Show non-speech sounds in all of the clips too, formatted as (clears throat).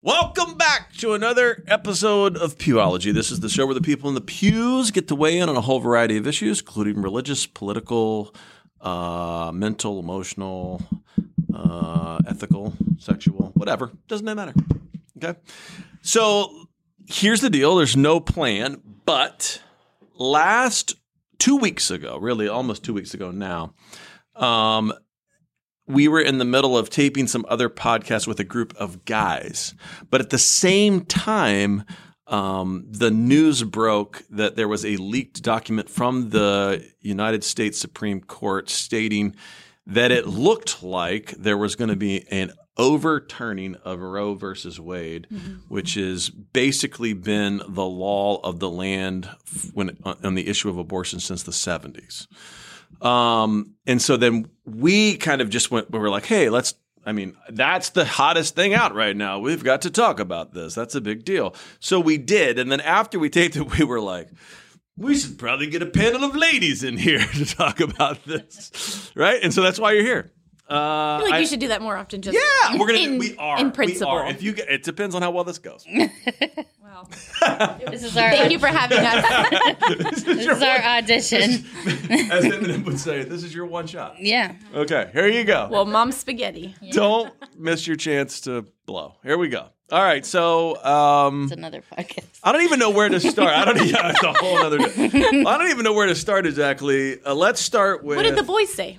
Welcome back to another episode of Pewology. This is the show where the people in the pews get to weigh in on a whole variety of issues, including religious, political, uh, mental, emotional, uh, ethical, sexual, whatever. Doesn't matter. Okay. So here's the deal there's no plan, but last two weeks ago, really almost two weeks ago now, um, we were in the middle of taping some other podcasts with a group of guys. But at the same time, um, the news broke that there was a leaked document from the United States Supreme Court stating that it looked like there was going to be an overturning of Roe versus Wade, which has basically been the law of the land when on the issue of abortion since the 70s. Um, and so then we kind of just went, we were like, hey, let's, I mean, that's the hottest thing out right now. We've got to talk about this. That's a big deal. So we did. And then after we taped it, we were like, we should probably get a panel of ladies in here (laughs) to talk about this. Right. And so that's why you're here. Uh, I feel like I- you should do that more often. Just yeah, we're gonna. in, we are. in principle. We are. If you get, it depends on how well this goes. (laughs) Wow. (laughs) This is our Thank you for having us. (laughs) this is this your is our one, audition. as Eminem would say, this is your one shot. Yeah. Okay, here you go. well, mom spaghetti. Don't miss your chance to blow. Here we go. All right, so um, It's another podcast. I don't even know where to start. I don't. Yeah, it's a whole other. I don't even know where to start exactly. Uh, let's start with. What did the boys say?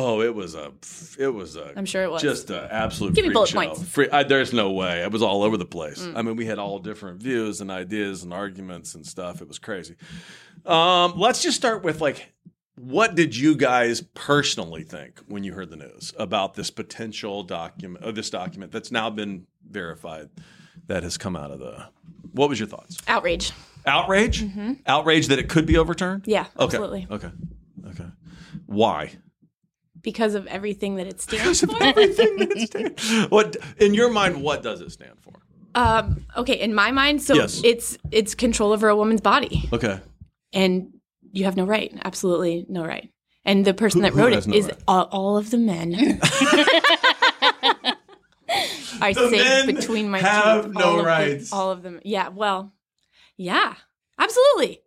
Oh, it was a. It was a. I'm sure it was. just an absolute. Give me bullet show. points. Mm. Free, I, there's no way. It was all over the place. I mean, we had all different views and ideas and arguments and stuff. It was crazy. Um, let's just start with like, what did you guys personally think when you heard the news about this potential document, or this document that's now been verified that has come out of the? What was your thoughts? Outrage. Outrage, outrage that it could be overturned. Yeah, Okay. absolutely. Okay. Okay. Why? Because of everything that it stands Because of for. everything that it (laughs) stands. What in your mind? What does it stand for? Um, okay, in my mind, so Yes. it's it's control over a woman's body, Okay. and you have no right, absolutely no right. And the person that wrote it no is right? all, all of the men. (laughs) (laughs) I say between my have teeth, no all of the- rights. all of them. Yeah. Well. Yeah. Absolutely.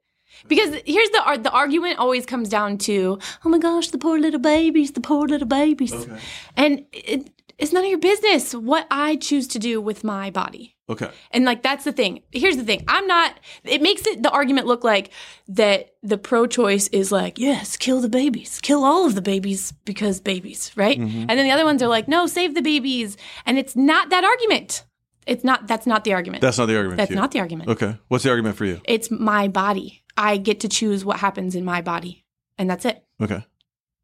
Because here's the ar- the argument always comes down to, oh my gosh, the poor little babies, the poor little babies, Okay. and it, it's none of your business what I choose to do with my body. Okay. And like that's the thing. Here's the thing. I'm not it makes it the argument look like that the pro choice is like, yes, kill the babies. Kill all of the babies because babies, right? Mm-hmm. And then the other ones are like, no, save the babies. And it's not that argument. It's not that's not the argument. That's not the argument. That's for you. not the argument. Okay. What's the argument for you? It's my body. I get to choose what happens in my body. And that's it. Okay.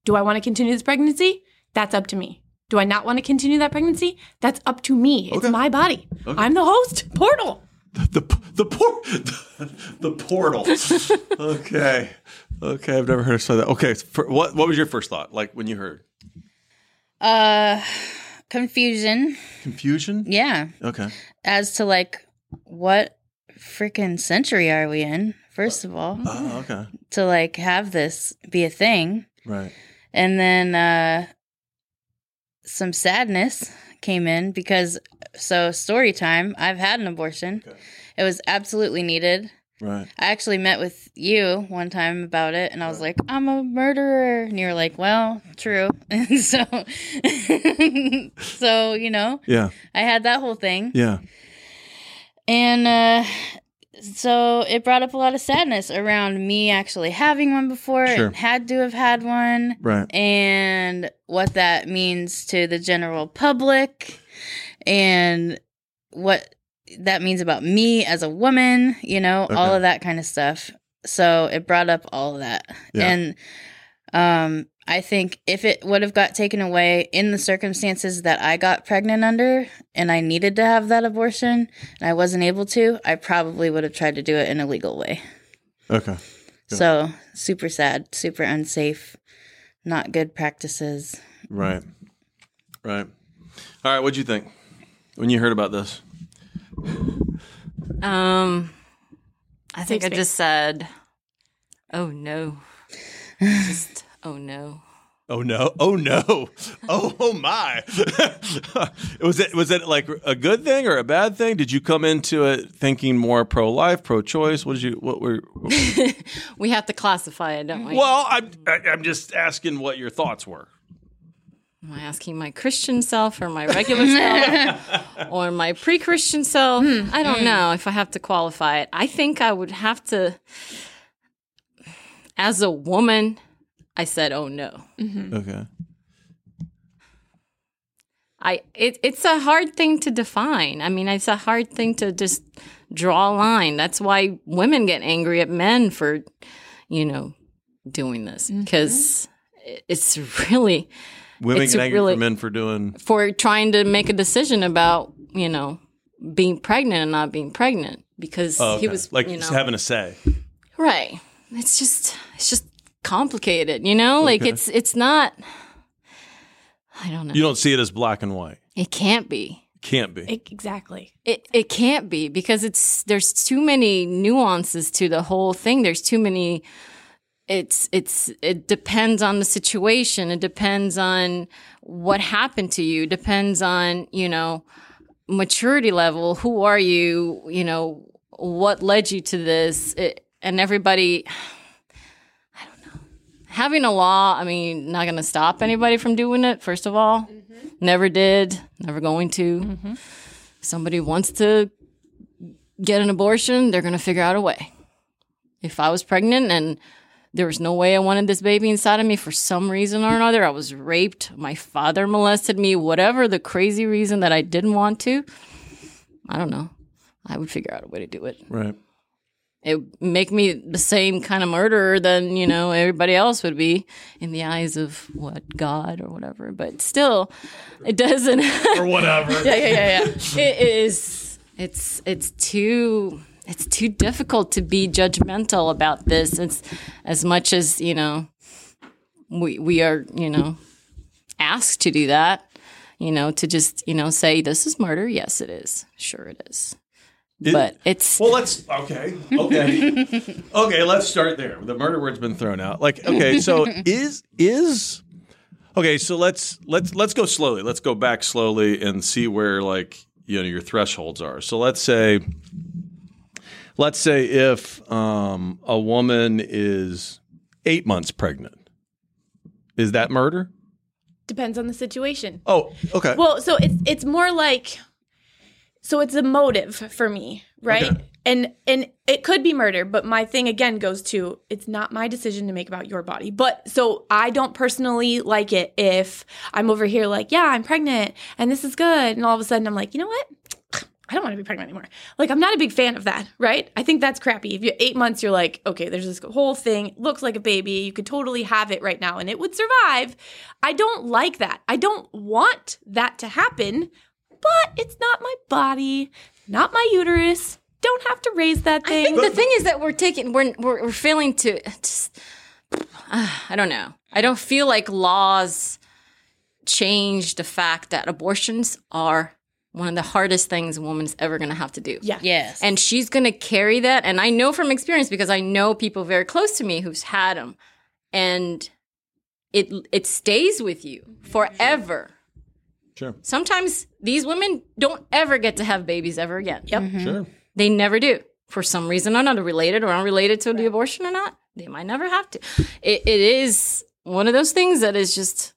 Do I want to continue this pregnancy? That's up to me. Do I not want to continue that pregnancy? That's up to me. It's Okay. my body. I'm the host. Portal. The the por- the, (laughs) the portal. (laughs) okay. Okay. I've never heard of say that. Okay. For, what what was your first thought? Like when you heard Uh confusion. confusion? Yeah. Okay. As to like what freaking century are we in? First of all, Oh, okay. to like have this be a thing. Right. And then uh some sadness came in because so story time, I've had an abortion. Okay. It was absolutely needed. Right. I actually met with you one time about it, and I was like, "I'm a murderer," and you were like, "Well, true." (laughs) And so, (laughs) so you know, Yeah. I had that whole thing, Yeah. and uh, so it brought up a lot of sadness around me actually having one before Sure. and had to have had one, Right. and what that means to the general public, and what that means about me as a woman, you know, all of that kind of stuff. So it brought up all of that. Yeah. And um I think if it would have got taken away in the circumstances that I got pregnant under and I needed to have that abortion and I wasn't able to, I probably would have tried to do it in a legal way. Okay. Good. So super sad, super unsafe, not good practices. Right. Right. All right. What'd you think when you heard about this? Um, I think I space. just said, "Oh no," (laughs) just "Oh no." Oh no! Oh no! Oh oh my! (laughs) was it was it like a good thing or a bad thing? Did you come into it thinking more pro life, pro choice? What did you? What were? (laughs) We have to classify it, don't we? well, I'm I- I'm just asking what your thoughts were. Am I asking my Christian self or my regular self (laughs) or my pre Christian self? Hmm, I don't hmm. know if I have to qualify it. I think I would have to, as a woman, I said, oh no. Mm-hmm. Okay. I it, it's a hard thing to define. I mean, it's a hard thing to just draw a line. That's why women get angry at men for, you know, doing this mm-hmm. because it's really Women It's get angry really- for men for doing. for trying to make a decision about you know being pregnant and not being pregnant because Oh, he was like you know having a say. right. It's just it's just complicated, you know. Like Okay. it's it's not. I don't know. You don't see it as black and white. it can't be. Can't be. E- exactly. It it can't be because it's there's too many nuances to the whole thing. There's too many it's it's it depends on the situation. It depends on what happened to you. Depends on, you know, maturity level. Who are you? You know, what led you to this? It, and everybody I don't know. Having a law, I mean, not going to stop anybody from doing it, first of all. Mm-hmm. Never did, never going to mm-hmm. somebody wants to get an abortion, they're going to figure out a way. If I was pregnant and there was no way I wanted this baby inside of me for some reason or another, I was raped, my father molested me, whatever the crazy reason that I didn't want to, I don't know. I would figure out a way to do it. right. It make me the same kind of murderer than, you know, everybody else would be in the eyes of what, God or whatever. But still, it doesn't (laughs) Or whatever. yeah, yeah, yeah, yeah. It is. It's it's too it's too difficult to be judgmental about this. It's as much as you know we we are you know asked to do that. You know to just you know say this is murder. Yes, it is. Sure, it is. It- but it's Well, let's okay, okay, (laughs) okay. Let's start there. The murder word's been thrown out. Like, okay, so (laughs) is is okay. So let's let's let's go slowly. Let's go back slowly and see where like you know your thresholds are. So let's say, let's say if um, a woman is eight months pregnant, is that murder? Depends on the situation. Oh, okay. Well, so it's it's more like so it's a motive for me, right? Okay. And and it could be murder, but my thing again goes to it's not my decision to make about your body. But so I don't personally like it if I'm over here like, yeah, I'm pregnant and this is good and all of a sudden I'm like, "You know what? I don't want to be pregnant anymore. Like, I'm not a big fan of that, right? I think that's crappy. If you're eight months, you're like, okay, there's this whole thing, looks like a baby. You could totally have it right now and it would survive. I don't like that. I don't want that to happen, but it's not my body, not my uterus. Don't have to raise that thing. I thing. think the thing is that we're taking we're we're, we're failing to just uh, (sighs) I don't know. I don't feel like laws change the fact that abortions are one of the hardest things a woman's ever going to have to do. yeah. Yes. And she's going to carry that and I know from experience because I know people very close to me who's had them and it it stays with you forever. Sure, Sometimes these women don't ever get to have babies ever again. Yep. Mm-hmm. sure. They never do. For some reason or another, related or unrelated to the abortion or not, they might never have to. It, it is one of those things that is just,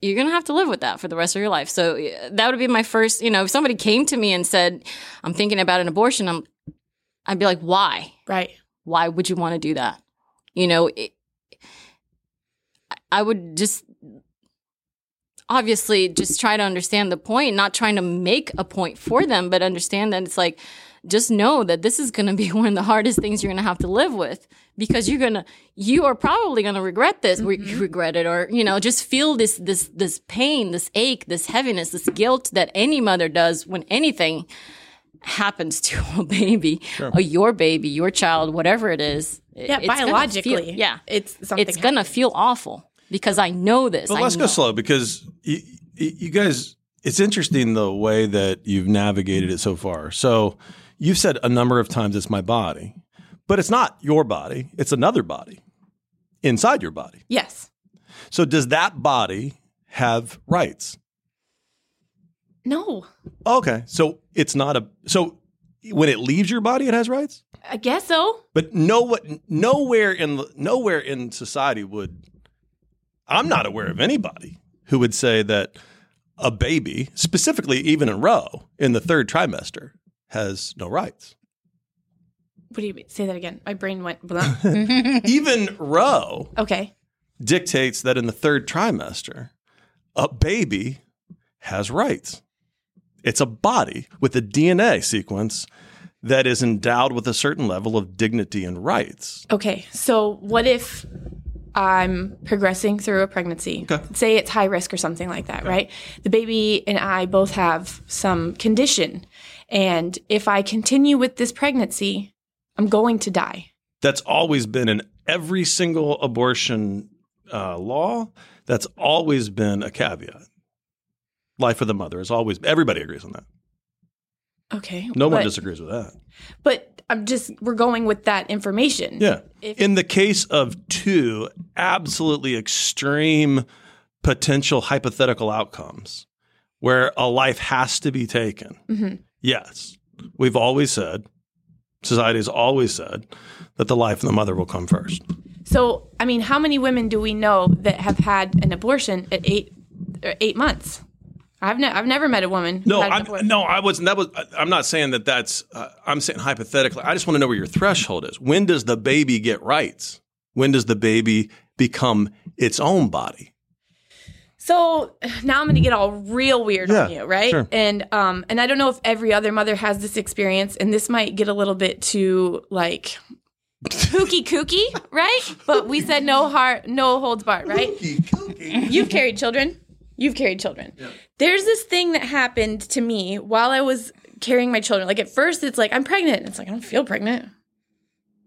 you're going to have to live with that for the rest of your life. So that would be my first, you know, if somebody came to me and said, I'm thinking about an abortion, I'm, I'd be like, why? Right. Why would you want to do that? You know, it, I would just obviously just try to understand the point, not trying to make a point for them, but understand that it's like, just know that this is going to be (laughs) one of the hardest things you're going to have to live with because you're going to, you are probably going to regret this, re- mm-hmm. regret it, or, you know, just feel this, this, this pain, this ache, this heaviness, this guilt that any mother does when anything happens to (laughs) a baby or your baby, your child, whatever it is. Yeah, it's biologically. feel- yeah. It's It's going to feel awful because I know this. But I let's know. go slow because you, you guys, it's interesting the way that you've navigated it so far. So you've said a number of times it's my body, but it's not your body, it's another body inside your body. Yes. So does that body have rights? No, Okay. So it's not a so when it leaves your body it has rights? I guess so. But no what nowhere in nowhere in society would I'm not aware of anybody who would say that a baby, specifically even in Roe in the third trimester, has no rights. What do you mean? Say that again. My brain went blah. (laughs) even Roe okay. dictates that in the third trimester, a baby has rights. It's a body with a DNA sequence that is endowed with a certain level of dignity and rights. Okay. So what if I'm progressing through a pregnancy? Okay. Say it's high risk or something like that, right? The baby and I both have some condition. And if I continue with this pregnancy, I'm going to die. That's always been in every single abortion uh, law. That's always been a caveat. Life of the mother is always, everybody agrees on that. Okay. No one disagrees with that. But I'm just, we're going with that information. Yeah. If- In the case of two absolutely extreme potential hypothetical outcomes where a life has to be taken, Mm-hmm. yes, we've always said, society has always said that the life of the mother will come first. So, I mean, how many women do we know that have had an abortion at eight, or eight months? I've, ne- I've never met a woman. No, I'm, no, I wasn't. That was. I'm not saying that. That's. Uh, I'm saying hypothetically. I just want to know where your threshold is. When does the baby get rights? When does the baby become its own body? So now I'm going to get all real weird on you, right? sure. And um, and I don't know if every other mother has this experience, and this might get a little bit too like kooky kooky, right? But we said no heart, no holds barred, right? Kooky, kooky. You've carried children. You've carried children. There's this thing that happened to me while I was carrying my children. Like at first, it's like I'm pregnant. It's like I don't feel pregnant.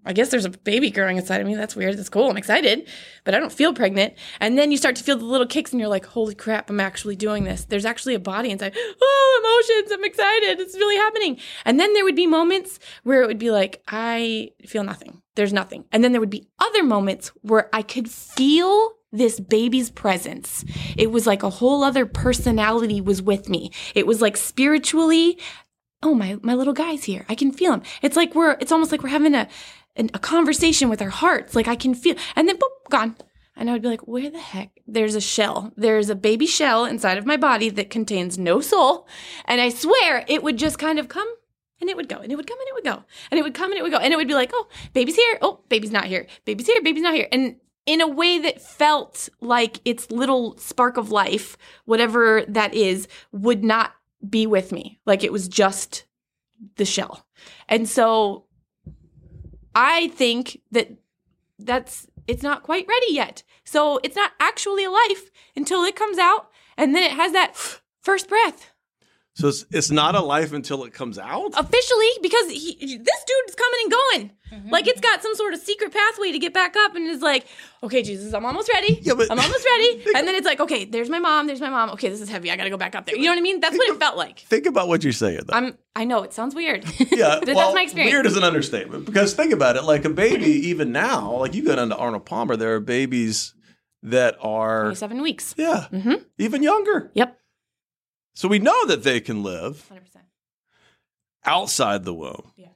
I guess there's a baby growing inside of me. That's weird. That's cool. I'm excited, but I don't feel pregnant. And then you start to feel the little kicks, and you're like, "Holy crap! I'm actually doing this." There's actually a body inside. Oh, emotions! I'm excited. It's really happening. And then there would be moments where it would be like, "I feel nothing. There's nothing." And then there would be other moments where I could feel this baby's presence. It was like a whole other personality was with me. It was like spiritually oh my my little guy's here. I can feel him. It's like we're it's almost like we're having a an, a conversation with our hearts. Like i can feel and then boop gone. And i would be like where the heck? There's a shell. There's a baby shell inside of my body that contains no soul. And i swear it would just kind of come and it would go and it would come and it would go and it would come and it would go. And it would be like oh baby's here. Oh baby's not here. Baby's here. Baby's not here. And in a way that felt like its little spark of life whatever that is would not be with me. Like it was just the shell. And so I think that that's it's not quite ready yet. So it's not actually a life until it comes out and then it has that first breath. So it's, it's not a life until it comes out. Officially because he, this dude's coming and going. Like it's got some sort of secret pathway to get back up and is like, "Okay, Jesus, I'm almost ready. Yeah, but- I'm almost ready." (laughs) And then it's like, "Okay, there's my mom, there's my mom. Okay, this is heavy. I got to go back up there." You know what I mean? That's what it felt like. Think about what you're saying. Though. I'm I know it sounds weird. (laughs) (laughs) yeah, But that's well, my experience. Weird is an understatement because think about it. Like a baby, even now, like you go down to Arnold Palmer, there are babies that are seven weeks. yeah, Mhm. even younger. Yep. So we know that they can live 100%. outside the womb. Yes.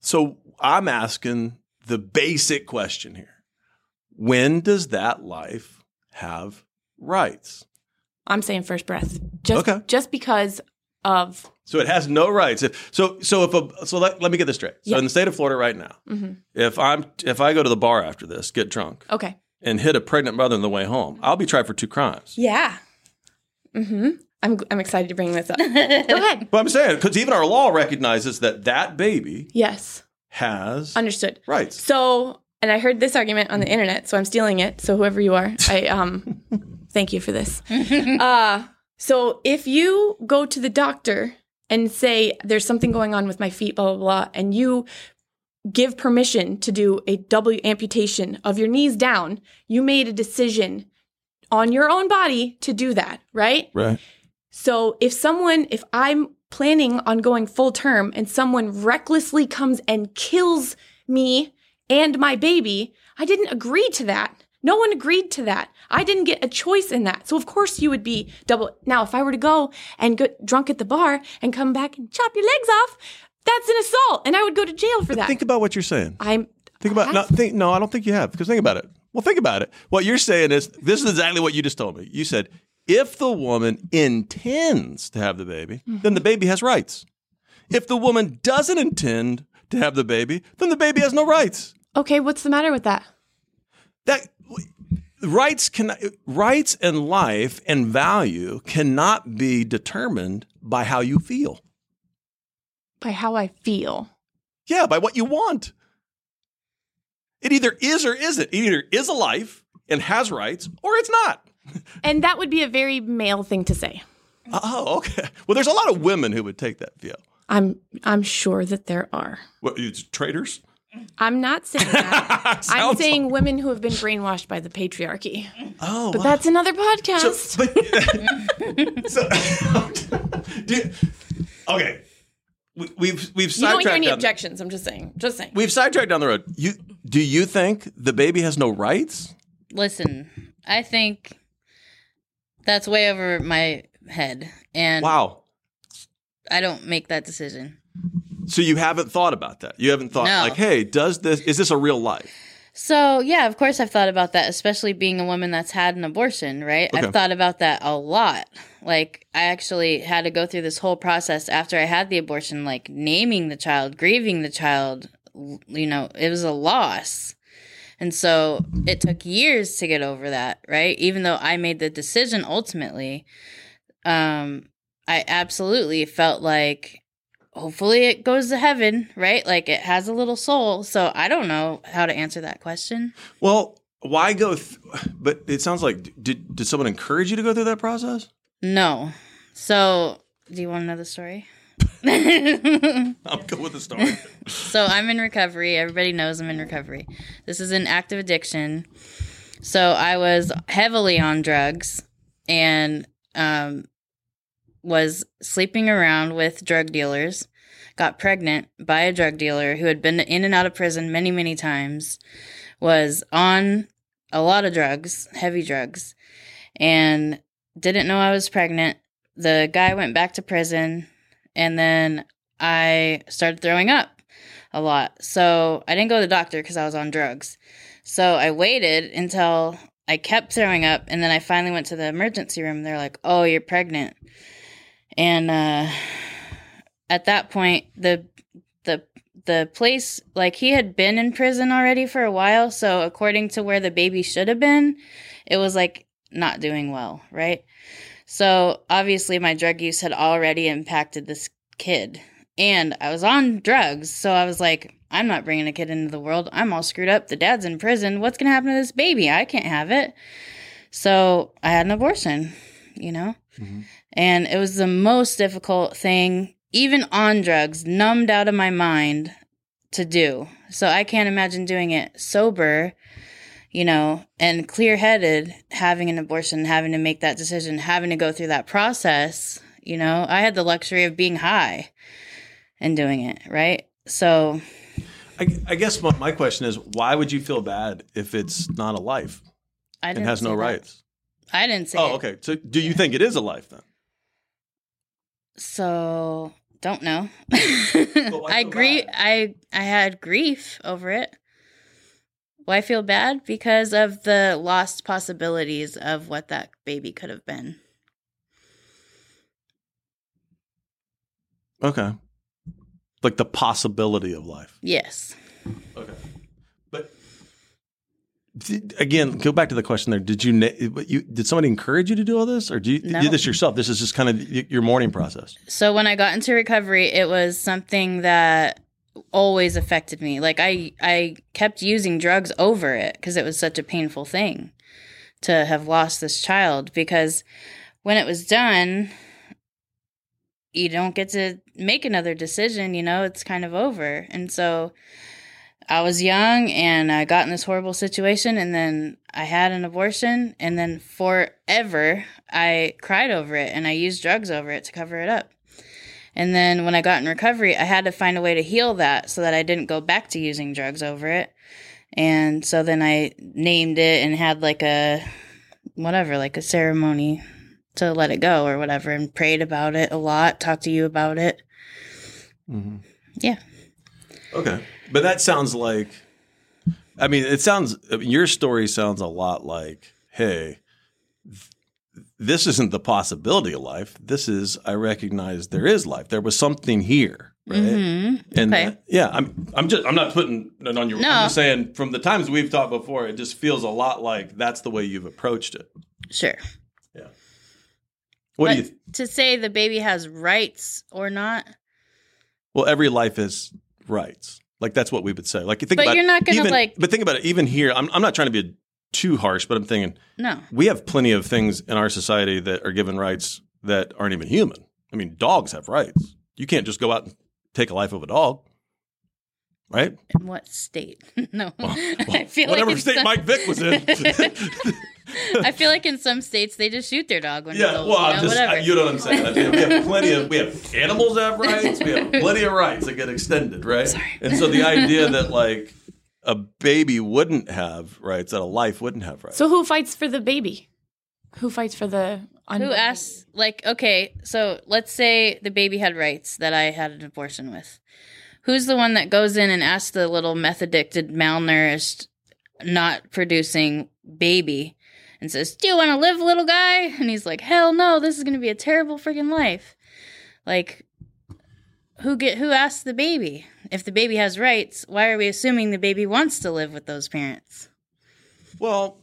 So I'm asking the basic question here: When does that life have rights? I'm saying first breath. Just Okay. just because of So it has no rights. If, so so if a so let, let me get this straight. So Yeah. in the state of Florida right now, Mhm. if I'm if I go to the bar after this, get drunk, okay. and hit a pregnant mother on the way home, I'll be tried for two crimes. Yeah. Mhm. I'm I'm excited to bring this up. (laughs) Go ahead. But I'm saying because even our law recognizes that that baby Yes. has Understood. rights. So, and I heard this argument on the internet, so I'm stealing it. So whoever you are, I um (laughs) thank you for this. (laughs) Uh so if you go to the doctor and say there's something going on with my feet, blah blah blah, and you give permission to do a double amputation of your knees down, you made a decision on your own body to do that, right? Right. So if someone, if I'm planning on going full term and someone recklessly comes and kills me and my baby, I didn't agree to that. No one agreed to that. I didn't get a choice in that. So of course you would be double. Now, if I were to go and get drunk at the bar and come back and chop your legs off, that's an assault, and I would go to jail for that. Think about what you're saying. I'm Think about no, think no, I don't think you have because think about it. Well, think about it. What you're saying is this is exactly what you just told me. You said if the woman intends to have the baby, then the mm-hmm. baby has rights. If the woman doesn't intend to have the baby, then the baby has no rights. okay. What's the matter with that? That rights can rights and life and value cannot be determined by how you feel. By how I feel. Yeah, by what you want. It either is or isn't. It either is a life and has rights, or it's not. And that would be a very male thing to say. Oh, okay. Well, there's a lot of women who would take that view. I'm I'm sure that there are. What, it's traitors? I'm not saying (laughs) that. I'm Sounds saying women who have been brainwashed by the patriarchy. Oh, But wow. that's another so, podcast. but, (laughs) so, (laughs) do- okay. We, we've we've you don't hear any down, objections. I'm just saying. Just saying. we've sidetracked down the road. You do you think the baby has no rights? Listen, I think that's way over my head, and Wow. I don't make that decision. So you haven't thought about that. You haven't thought No. like, hey, does this is this a real life? So, yeah, of course I've thought about that, especially being a woman that's had an abortion, right? Okay. I've thought about that a lot. Like, I actually had to go through this whole process after I had the abortion, like naming the child, grieving the child. You know, it was a loss. And so it took years to get over that, right? Even though I made the decision ultimately, um, I absolutely felt like hopefully it goes to heaven, right? Like it has a little soul. So I don't know how to answer that question. Well, why go? Th- but it sounds like did did someone encourage you to go through that process? No. So do you want to know the story? (laughs) I'm good with the story. So I'm in recovery. Everybody knows I'm in recovery. This is an active addiction. So I was heavily on drugs and um, was sleeping around with drug dealers. Got pregnant by a drug dealer who had been in and out of prison many, many times. Was on a lot of drugs, heavy drugs, and didn't know I was pregnant. The guy went back to prison, and then I started throwing up a lot. So I didn't go to the doctor because I was on drugs. So I waited until I kept throwing up, and then I finally went to the emergency room. They're like, "Oh, you're pregnant," and uh, at that point, the the the place like he had been in prison already for a while. So according to where the baby should have been, it was like not doing well, right? So obviously, my drug use had already impacted this kid and I was on drugs. So I was like, I'm not bringing a kid into the world. I'm all screwed up. The dad's in prison. What's going to happen to this baby? I can't have it. So I had an abortion, you know? Mhm. And it was the most difficult thing, even on drugs, numbed out of my mind to do. So I can't imagine doing it sober, you know, and clear headed, having an abortion, having to make that decision, having to go through that process. You know, I had the luxury of being high and doing it, right? So I, I guess my, my question is, why would you feel bad if it's not a life I and has no that. rights? I didn't say Oh, it. okay. So do you think it is a life then? So don't know. (laughs) I bad? I I had grief over it. Why I feel bad because of the lost possibilities of what that baby could have been. Okay. Like the possibility of life. Yes. Okay. But again, go back to the question there. Did you, you did somebody encourage you to do all this, or do you, No. did this yourself? This is just kind of your mourning process. So when I got into recovery, it was something that always affected me. Like I I kept using drugs over it because it was such a painful thing to have lost this child because when it was done you don't get to make another decision, you know, it's kind of over. And so I was young and I got in this horrible situation and then I had an abortion and then forever I cried over it and I used drugs over it to cover it up. And then when I got in recovery, I had to find a way to heal that so that I didn't go back to using drugs over it. And so then I named it and had like a whatever, like a ceremony to let it go or whatever and prayed about it a lot, talked to you about it. Mm-hmm. Yeah. Okay, but that sounds like. I mean, it sounds. I mean, your story sounds a lot like, "Hey, this isn't the possibility of life. This is I recognize there is life. There was something here, right? hmm And Okay. that- yeah, I'm. I'm just. I'm not putting it on your. No. I'm just saying from the times we've talked before, it just feels a lot like that's the way you've approached it. Sure. Yeah. What but do you? to say the baby has rights or not? Well, every life is rights. Like that's what we would say. Like you think But about you're not gonna, even- like- But think about it. Even here, I'm. I'm not trying to be too harsh, but I'm thinking No. we have plenty of things in our society that are given rights that aren't even human. I mean, dogs have rights. You can't just go out and take a life of a dog, right? In what state? (laughs) no. Well, (laughs) I feel Whatever like state some- Mike Vick was in. (laughs) I feel like in some states they just shoot their dog when yeah, old, well, you know, just, whatever. I- you know what I'm saying. We have plenty of we have animals that have rights. We have plenty of rights that get extended, right? Sorry. And so the idea that like a baby wouldn't have rights, that a life wouldn't have rights. So who fights for the baby? Who fights for the Who asks, like, okay, so let's say the baby had rights that I had an abortion with. Who's the one that goes in and asks the little meth addicted, malnourished, not producing baby and says, Do you want to live, little guy? And he's like, Hell no, this is going to be a terrible freaking life. Like, who get who asks the baby? If the baby has rights, why are we assuming the baby wants to live with those parents? Well,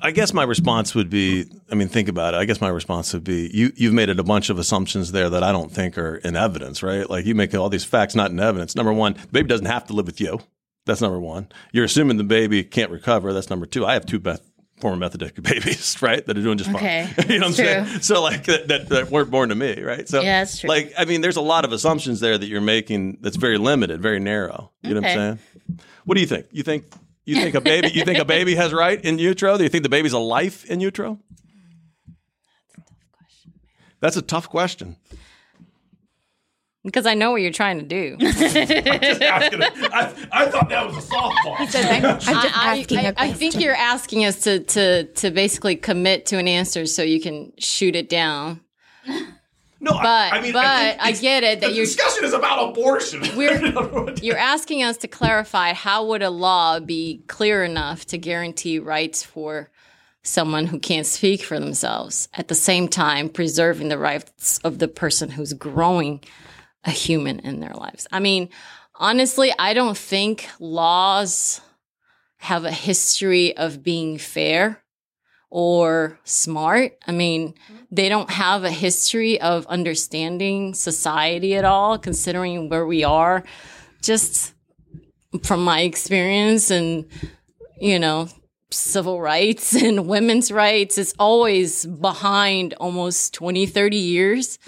I guess my response would be I mean, think about it. I guess my response would be you, you've made it a bunch of assumptions there that I don't think are in evidence, right? Like you make all these facts not in evidence. Number one, the baby doesn't have to live with you. That's number one. You're assuming the baby can't recover. That's number two. I have two meth, former meth addicted (laughs) babies, right? That are doing just Okay, fine. (laughs) you know what I'm that's saying? So like that, that, that weren't born to me, right? So Yeah, that's true. like, I mean, there's a lot of assumptions there that you're making that's very limited, very narrow. You know what I'm saying? What do you think? You think you think a baby you think a baby has right in utero? Do you think the baby's a life in utero? That's a tough question. That's a tough question. Because I know what you're trying to do. (laughs) I, I thought that was a softball. I'm, (laughs) I'm just I, asking I, a I question. think you're asking us to, to to basically commit to an answer so you can shoot it down. No, But I, I mean, but I, I, get it the that you're discussion is about abortion. (laughs) We're- you're asking us to clarify how would a law be clear enough to guarantee rights for someone who can't speak for themselves at the same time preserving the rights of the person who's growing a human in their lives. I mean, honestly, I don't think laws have a history of being fair or smart. I mean, they don't have a history of understanding society at all, considering where we are. Just from my experience and, you know, civil rights (laughs) and women's rights, it's always behind almost 20, 30 years.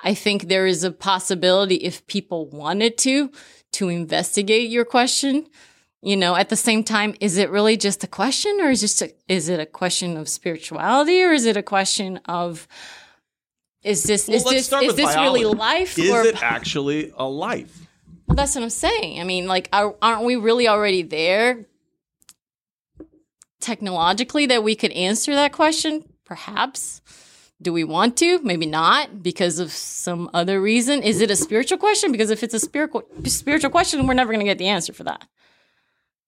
I think there is a possibility if people wanted to, to investigate your question. You know, at the same time, is it really just a question or is just a, is it a question of spirituality or is it a question of is this Well, is this is this really biology. life Is or it actually a life? well, that's what I'm saying. I mean, like, are, aren't we really already there technologically that we could answer that question? Perhaps. Do we want to? Maybe not because of some other reason. Is it a spiritual question? Because if it's a spiritual spiritual question, we're never going to get the answer for that.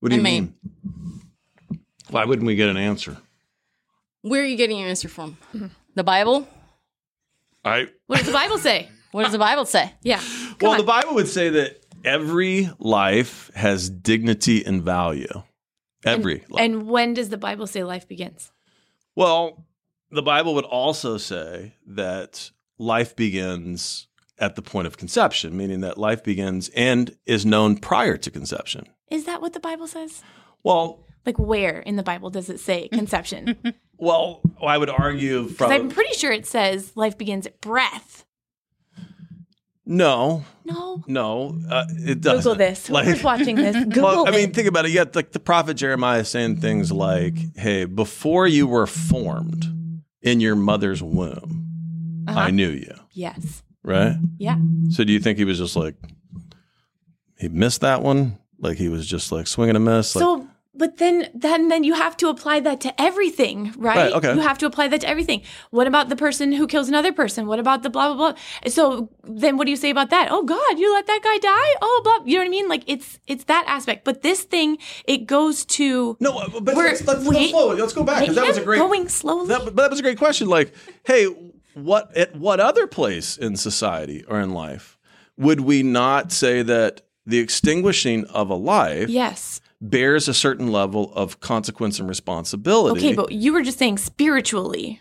What do you mean- mean? Why wouldn't we get an answer? Where are you getting your answer from? Mm-hmm. The Bible? I what does the Bible say? What does the Bible say? (laughs) Yeah. Come well, on. the Bible would say that every life has dignity and value. Every life. and when does the Bible say life begins? Well, the Bible would also say that life begins at the point of conception, meaning that life begins and is known prior to conception. Is that what the Bible says? Well, Like where in the Bible does it say (laughs) conception? well, I would argue Because I'm pretty sure it says life begins at breath. no, No. no, uh, it doesn't. Google this. Whoever's watching this, (laughs) Google well, I it. mean, think about it. You got like the prophet Jeremiah saying things like, "Hey, before you were formed in your mother's womb, Uh-huh. I knew you." yes. Right. Yeah. So, do you think he was just like he missed that one? Like he was just like swinging a miss? Like, so But then, then, then you have to apply that to everything, right? Right, okay. You have to apply that to everything. What about the person who kills another person? What about the blah blah blah? So then, what do you say about that? Oh God, you let that guy die? Oh blah. You know what I mean? Like it's it's that aspect. But this thing, it goes to No, uh, but let's, let's, wait. let's, slow let's go back because that was a great. going slowly. That, but that was a great question. Like, hey, what at what other place in society or in life would we not say that the extinguishing of a life yes. Bears a certain level of consequence and responsibility? Okay, but you were just saying spiritually.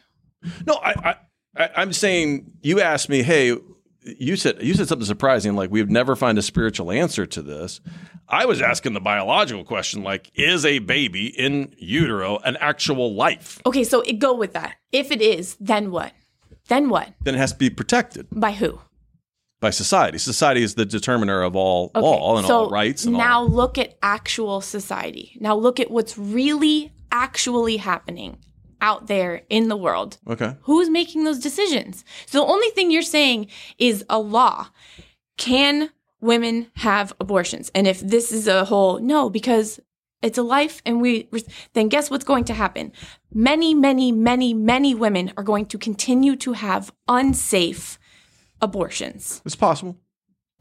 no, I, I, I'm saying you asked me, hey. You said you said something surprising, like we'd never find a spiritual answer to this. I was asking the biological question, like, is a baby in utero an actual life? Okay, so it, go with that. If it is, then what? Then what? Then it has to be protected. By who? By society. Society is the determiner of all Okay, law and so all rights and now all. look at actual society. Now look at what's really actually happening out there in the world. Okay. Who's making those decisions? So the only thing you're saying is a law. Can women have abortions? And if this is a whole no, because it's a life and we then guess what's going to happen? Many, many, many, many women are going to continue to have unsafe abortions. It's possible.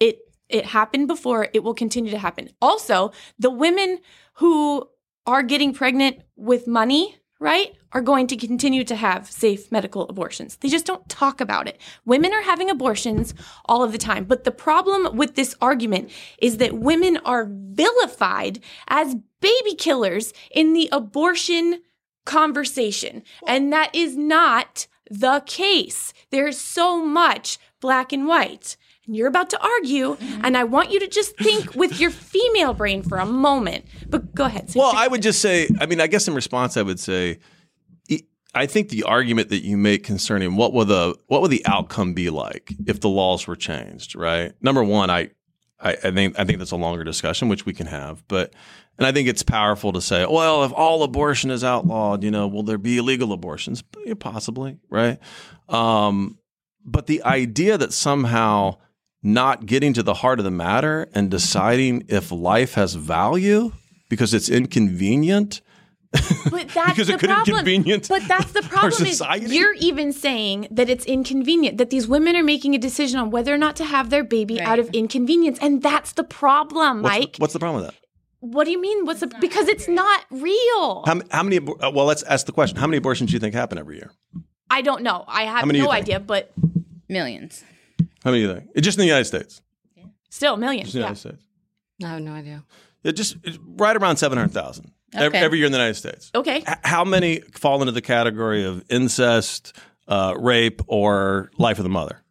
it it happened before. It will continue to happen. Also the women who are getting pregnant with money right are going to continue to have safe medical abortions. They just don't talk about it. Women are having abortions all of the time. But the problem with this argument is that women are vilified as baby killers in the abortion conversation. And that is not the case. There's so much black and white and you're about to argue, and I want you to just think (laughs) with your female brain for a moment. But go ahead. Well, I would just say, I mean, I guess in response, I would say, I think the argument that you make concerning what will the what would the outcome be like if the laws were changed, right? Number one, I, I, I think I think that's a longer discussion, which we can have, but and I think it's powerful to say, well, if all abortion is outlawed, you know, will there be illegal abortions? Possibly, right? Um, but the idea that somehow not getting to the heart of the matter and deciding if life has value because it's inconvenient but that's (laughs) because the it could problem. inconvenience But that's the (laughs) problem. Is you're even saying that it's inconvenient that these women are making a decision on whether or not to have their baby Right. out of inconvenience, and that's the problem, what's, Mike. what's the problem with that? what do you mean? What's the because it's not real. How, how many? uh, Well, let's ask the question: How many abortions do you think happen every year? I don't know. I have no idea, but Millions. How many do you think? It's just in the United States. still millions. Just in the Yeah. United States. I have no idea. It just it's right around seven hundred thousand every, Okay. every year in the United States. Okay. H- how many fall into the category of incest, uh, rape, or life of the mother?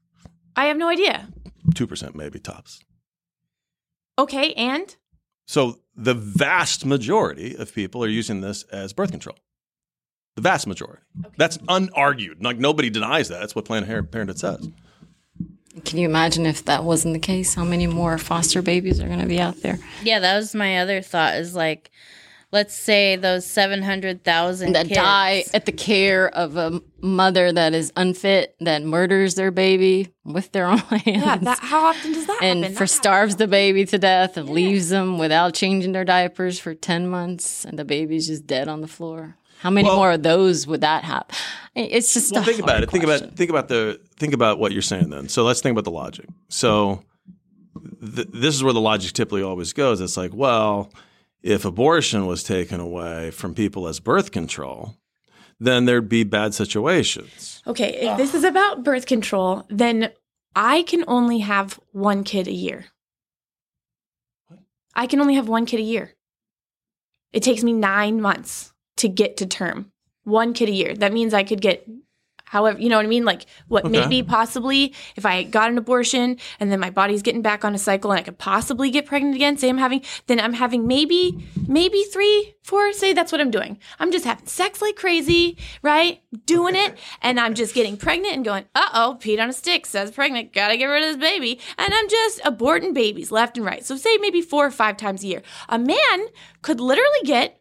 I have no idea. Two percent, maybe tops. Okay, and So the vast majority of people are using this as birth control. The vast majority. That's unargued. Like nobody denies that. That's what Planned Parenthood says. Can you imagine if that wasn't the case? How many more foster babies are going to be out there Yeah, that was my other thought is like, let's say those 700,000 that kids. die at the care of a mother that is unfit, that murders their baby with their own (laughs) hands? yeah, that, how often does that and happen? for That starves the baby to death and leaves them without changing their diapers for 10 months and the baby's just dead on the floor how many Well- more of those would that happen it's just Well, a think about hard it. Think about think about the think about what you're saying then. So let's think about the logic. So th- this is where the logic typically always goes. It's like, well, if abortion was taken away from people as birth control, then there'd be bad situations. Okay, if this is about birth control, then I can only have one kid a year. I can only have one kid a year. It takes me nine months to get to term. One kid a year. That means I could get however, you know what I mean? Like what Okay. maybe possibly if I got an abortion and then my body's getting back on a cycle and I could possibly get pregnant again, say I'm having, then I'm having maybe, maybe three, four, say that's what I'm doing. I'm just having sex like crazy, right? Doing it. And I'm just getting pregnant and going, uh oh, Pete on a stick says pregnant, gotta get rid of this baby. And I'm just aborting babies left and right. So say maybe four or five times a year. A man could literally get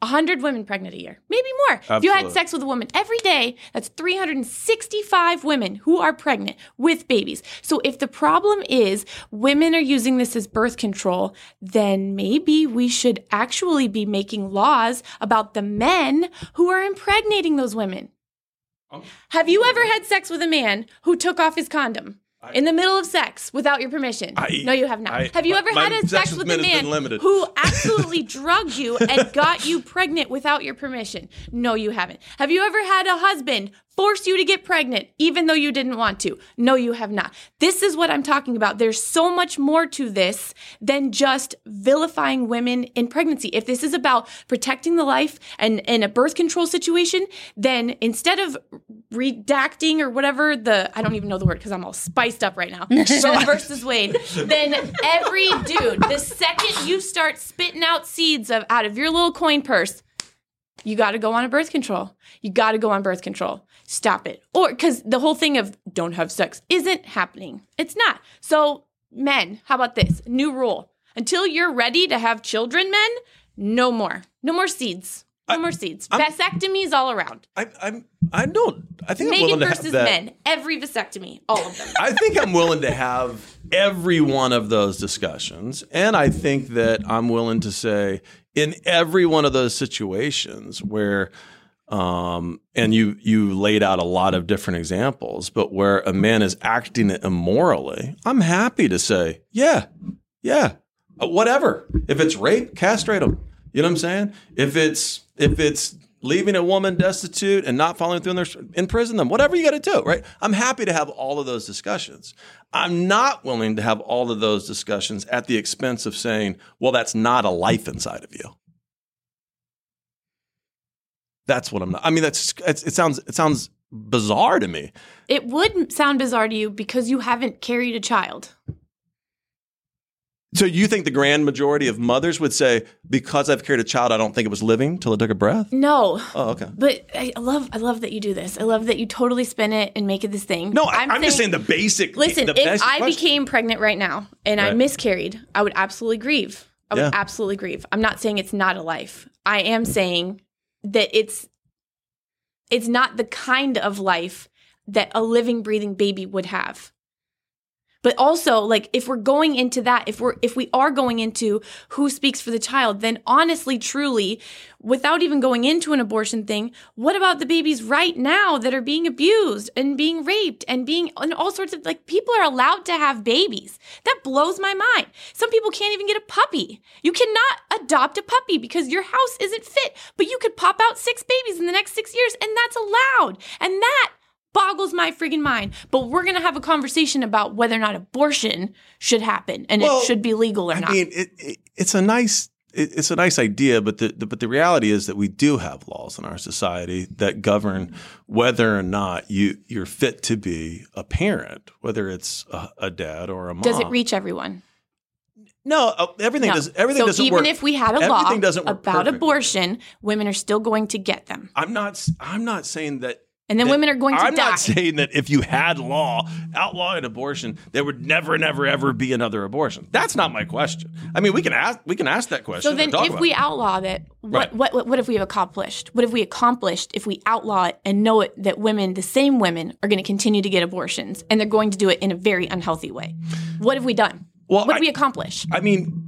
100 women pregnant a year, maybe more. If you had sex with a woman every day, that's 365 women who are pregnant with babies. So if the problem is women are using this as birth control, then maybe we should actually be making laws about the men who are impregnating those women. Um, Have you ever had sex with a man who took off his condom? In the middle of sex without your permission. I- no, you have not. I- have you ever had a sex with a man who (laughs) absolutely drugged you and got you pregnant without your permission? No, you haven't. Have you ever had a husband force you to get pregnant even though you didn't want to? No, you have not. This is what I'm talking about. There's so much more to this than just vilifying women in pregnancy. If this is about protecting the life and in a birth control situation, then instead of redacting or whatever the I don't even know the word because I'm all spiced up right now. (laughs) Roe versus Wade. Then every dude, the second you start spitting out seeds of out of your little coin purse, you got to go on a birth control. You got to go on birth control. Stop it. Or because the whole thing of don't have sex isn't happening. It's not. So, men, how about this? New rule. Until you're ready to have children, men, no more. No more seeds. No more seeds. Vasectomies all around. I'm, I'm. I don't. I think I'm Megan willing to have versus that. men. Every vasectomy. All of them. I think I'm willing to have every one of those discussions. And I think that I'm willing to say in every one of those situations where um, and you you laid out a lot of different examples, but where a man is acting immorally, I'm happy to say, yeah, yeah, uh, whatever. If it's rape, castrate him. You know what I'm saying? If it's if it's leaving a woman destitute and not following through on their imprison them, whatever you got to do, right? I'm happy to have all of those discussions. I'm not willing to have all of those discussions at the expense of saying, well, that's not a life inside of you. That's what I'm not. I mean, that's it sounds it sounds bizarre to me. It would sound bizarre to you because you haven't carried a child. So you think the grand majority of mothers would say, because I've carried a child, I don't think it was living till it took a breath? No. Oh, okay. But I love I love that you do this. I love that you totally spin it and make it this thing. No, I, I'm, just saying the basic. Listen, the if basic I question. became pregnant right now and I miscarried, I would absolutely grieve. I would Yeah. absolutely grieve. I'm not saying it's not a life. I am saying that it's it's not the kind of life that a living breathing baby would have. But also, like if we're going into that, if we're if we are going into who speaks for the child, then honestly, truly, without even going into an abortion thing, what about the babies right now that are being abused and being raped and being and all sorts of like people are allowed to have babies. That blows my mind. Some people can't even get a puppy. You cannot adopt a puppy because your house isn't fit, but you could pop out six babies in the next 6 years and that's allowed. And that boggles my freaking mind. But we're gonna have a conversation about whether or not abortion should happen and Well, it should be legal or I not. I mean, it, it, it's a nice it's a nice idea, but the, the but the reality is that we do have laws in our society that govern whether or not you you're fit to be a parent, whether it's a, a dad or a mom. Does it reach everyone? No, uh, everything No. does. Everything so doesn't work. even work. if we had a law everything doesn't work about perfectly. abortion, women are still going to get them, I'm not. I'm not saying that. And then women are going to I'm die. not saying that if you had law outlawing abortion, there would never, never, ever be another abortion. That's not my question. I mean, we can ask. We can ask that question. so then, if we it. outlaw that, what, Right. what what what have we accomplished? What have we accomplished if we outlaw it and know it that women, the same women, are going to continue to get abortions and they're going to do it in a very unhealthy way? What have we done? Well, what have I- we accomplished? I mean,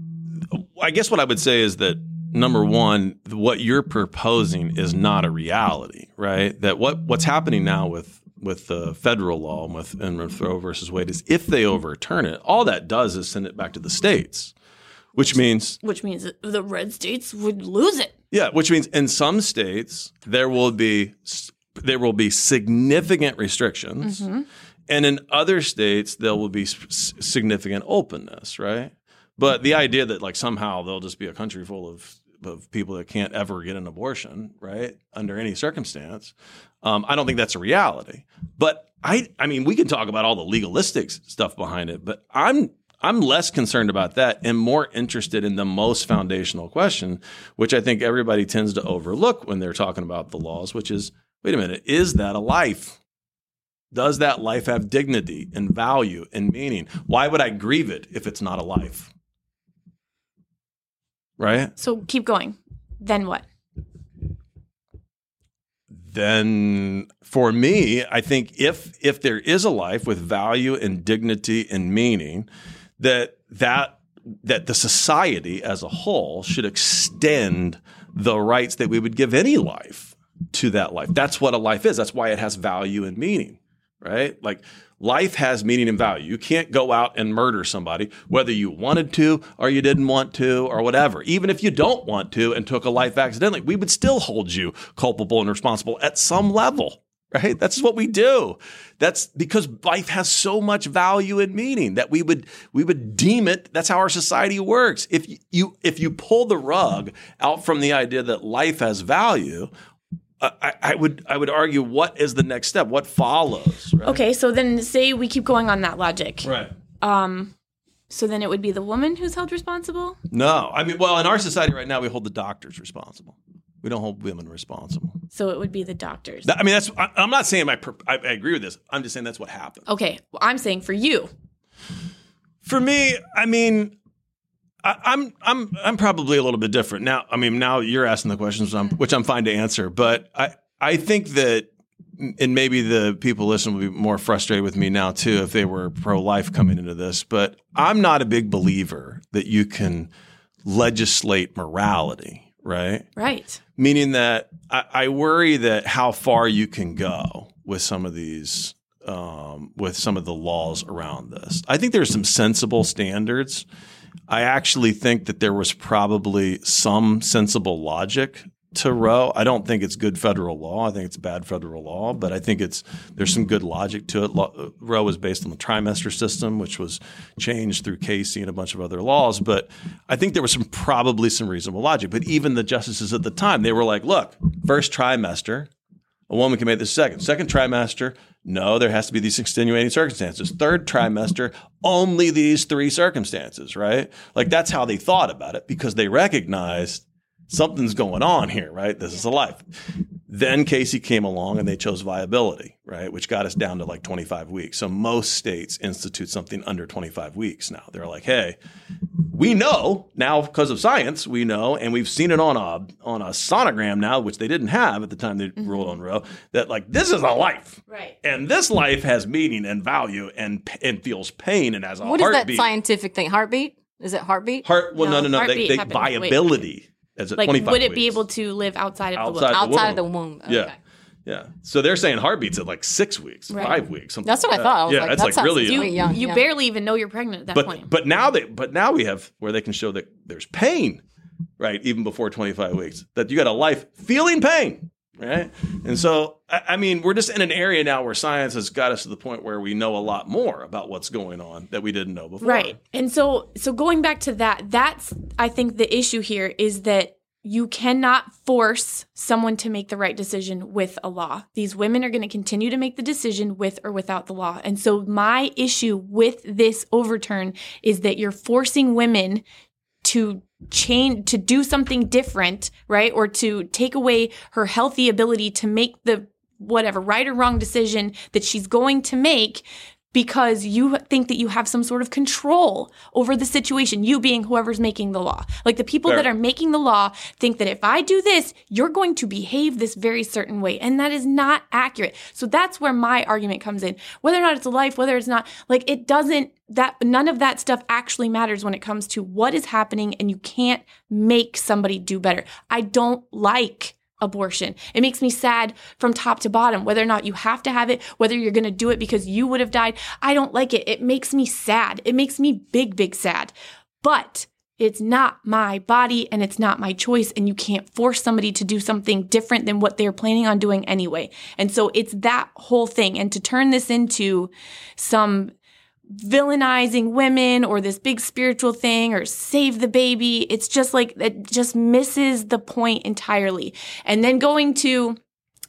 I guess what I would say is that number one, what you're proposing is not a reality, right? That what what's happening now with with the federal law and with and with Roe versus Wade is if they overturn it, all that does is send it back to the states, which means Which means the red states would lose it. yeah, which means in some states there will be there will be significant restrictions, mm-hmm. and in other states there will be significant openness, right? But the idea that like somehow there'll just be a country full of of people that can't ever get an abortion, right, under any circumstance, um, I don't think that's a reality. But I, I mean, we can talk about all the legalistic stuff behind it, but I'm I'm less concerned about that and more interested in the most foundational question, which I think everybody tends to overlook when they're talking about the laws, which is, wait a minute, is that a life? Does that life have dignity and value and meaning? Why would I grieve it if it's not a life? Right? So keep going. Then what? then for me, I think if if there is a life with value and dignity and meaning, that that that the society as a whole should extend the rights that we would give any life to that life. That's what a life is. That's why it has value and meaning, right? Like life has meaning and value. You can't go out and murder somebody, whether you wanted to or you didn't want to or whatever. Even if you don't want to and took a life accidentally, we would still hold you culpable and responsible at some level. Right? That's what we do. That's because life has so much value and meaning that we would we would deem it. That's how our society works. If you if you pull the rug out from the idea that life has value, I, I, would I would argue what is the next step? What follows? Right? Okay, so then say we keep going on that logic. Right. Um, so then it would be the woman who's held responsible. No, I mean, well, in our society right now, we hold the doctors responsible. We don't hold women responsible. So it would be the doctors. I mean, that's. I, am not saying my, I, I agree with this. I'm just saying that's what happened. Okay, well, I'm saying for you. For me, I mean, I, am I'm I'm probably a little bit different now. I mean, now you're asking the questions, which I'm fine to answer. But I I think that, and maybe the people listening will be more frustrated with me now too if they were pro life coming into this. But I'm not a big believer that you can legislate morality. Right. Right. Meaning that I, I worry that how far you can go with some of these um, with some of the laws around this. I think there's some sensible standards I actually think that there was probably some sensible logic to Roe. I don't think it's good federal law. I think it's bad federal law, but I think it's there's some good logic to it. Roe was based on the trimester system, which was changed through Casey and a bunch of other laws. But I think there was some probably some reasonable logic. But even the justices at the time, they were like, "Look, first trimester, a woman can make the second. Second trimester, no, there has to be these extenuating circumstances. Third trimester, only these three circumstances, right? Like that's how they thought about it because they recognized something's going on here, right? This is a life. Then Casey came along and they chose viability, right? Which got us down to like 25 weeks. So most states institute something under 25 weeks now. They're like, hey, we know now because of science, we know, and we've seen it on a on a sonogram now, which they didn't have at the time they mm-hmm. ruled on Roe, that like this is a life. Right. And this life has meaning and value and and feels pain and has a what heartbeat. What is that scientific thing? Heartbeat? Is it heartbeat? Heart well no no no, no. they, they viability. Wait as like, would it weeks. be able to live outside of outside the womb? Outside of the womb. Okay. Yeah. Yeah. So they're saying heartbeats at like six weeks, right. five weeks. That's what like I thought. I was yeah, like, it's like really you, young. You yeah. barely even know you're pregnant at that but, point. But now they but now we have where they can show that there's pain, right? Even before 25 weeks. That you got a life feeling pain right? And so, I mean, we're just in an area now where science has got us to the point where we know a lot more about what's going on that we didn't know before. Right. And so, so going back to that, that's I think the issue here is that you cannot force someone to make the right decision with a law. These women are going to continue to make the decision with or without the law. And so, my issue with this overturn is that you're forcing women to change to do something different, right? Or to take away her healthy ability to make the whatever right or wrong decision that she's going to make because you think that you have some sort of control over the situation, you being whoever's making the law. Like the people Fair. that are making the law think that if I do this, you're going to behave this very certain way. And that is not accurate. So that's where my argument comes in. Whether or not it's a life, whether it's not, like it doesn't, that none of that stuff actually matters when it comes to what is happening and you can't make somebody do better. I don't like abortion. It makes me sad from top to bottom, whether or not you have to have it, whether you're going to do it because you would have died. I don't like it. It makes me sad. It makes me big, big sad. But it's not my body and it's not my choice. And you can't force somebody to do something different than what they're planning on doing anyway. And so it's that whole thing. And to turn this into some villainizing women or this big spiritual thing or save the baby. It's just like it just misses the point entirely. And then going to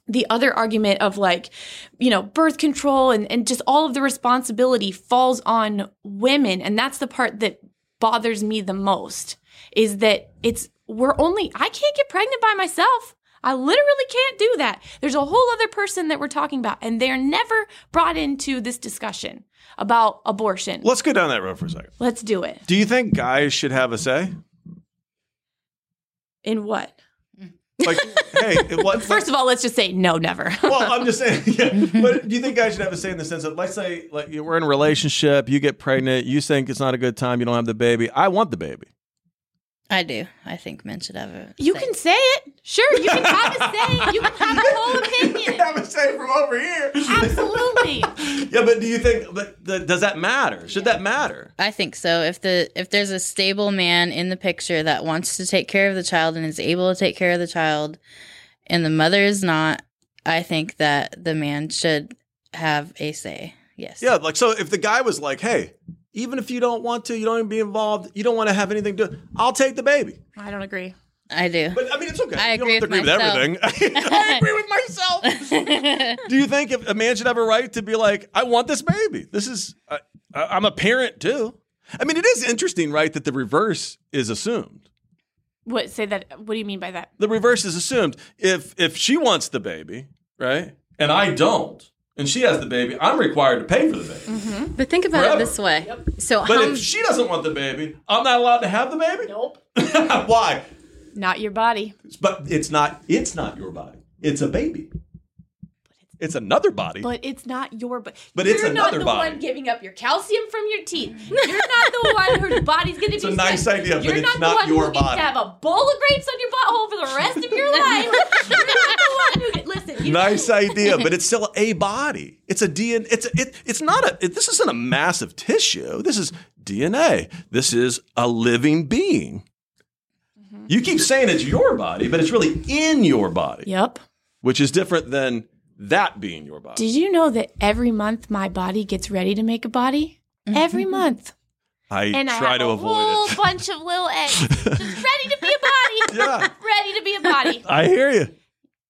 the other argument of like, you know, birth control and, and just all of the responsibility falls on women. And that's the part that bothers me the most is that it's, we're only, I can't get pregnant by myself. I literally can't do that. There's a whole other person that we're talking about, and they're never brought into this discussion about abortion. Let's go down that road for a second. Let's do it. Do you think guys should have a say? In what? Like hey, (laughs) what? First of all, let's just say no, never. well, I'm just saying. Yeah, (laughs) but do you think guys should have a say in the sense of, let's say, like we're in a relationship, you get pregnant, you think it's not a good time, you don't have the baby. I want the baby. I do. I think men should have a. you say. can say it. Sure, you can have a (laughs) say. You can have a whole opinion. have a say from over here. Absolutely. (laughs) yeah, but do you think? But the, does that matter? Should that matter? I think so. If the if there's a stable man in the picture that wants to take care of the child and is able to take care of the child, and the mother is not, I think that the man should have a say. Yes. Yeah, like so. If the guy was like, "Hey, even if you don't want to, you don't even be involved, you don't want to have anything to, do, I'll take the baby." I don't agree. I do. But I mean, it's okay. I you don't agree have to with agree myself. with everything. (laughs) I agree with myself. (laughs) Do you think if a man should have a right to be like, I want this baby? This is, I, I- I'm a parent too. I mean, it is interesting, right, that the reverse is assumed. What say that? What do you mean by that? The reverse is assumed. If if she wants the baby, right, and I don't, and she has the baby, I'm required to pay for the baby. Mm-hmm. But think about Forever. it this way. So But how if she doesn't want the baby, I'm not allowed to have the baby. Nope. (laughs) Why? Not your body. But it's not. It's not your body. It's a baby. It's another body. But it's not your body. But it's You're another not the body. one giving up your calcium from your teeth. You're not the one whose body's going to be. It's a nice sick. idea, but You're it's not, not the one your who gets body. to have a bowl of grapes on your butthole for the rest of your life. (laughs) You're not the one who. Listen. You nice idea, but it's (laughs) still a body. It's a DNA. It's a, it, it's not a. It, this isn't a massive tissue. This is DNA. This is a living being. Mm-hmm. You keep saying it's your body, but it's really in your body, Yep. which is different than that being your body. Did you know that every month my body gets ready to make a body? Every month. I And I try have to a avoid whole it. bunch of little eggs (laughs) just ready to be a body. (laughs) Yeah. ready to be a body. (laughs) I hear you.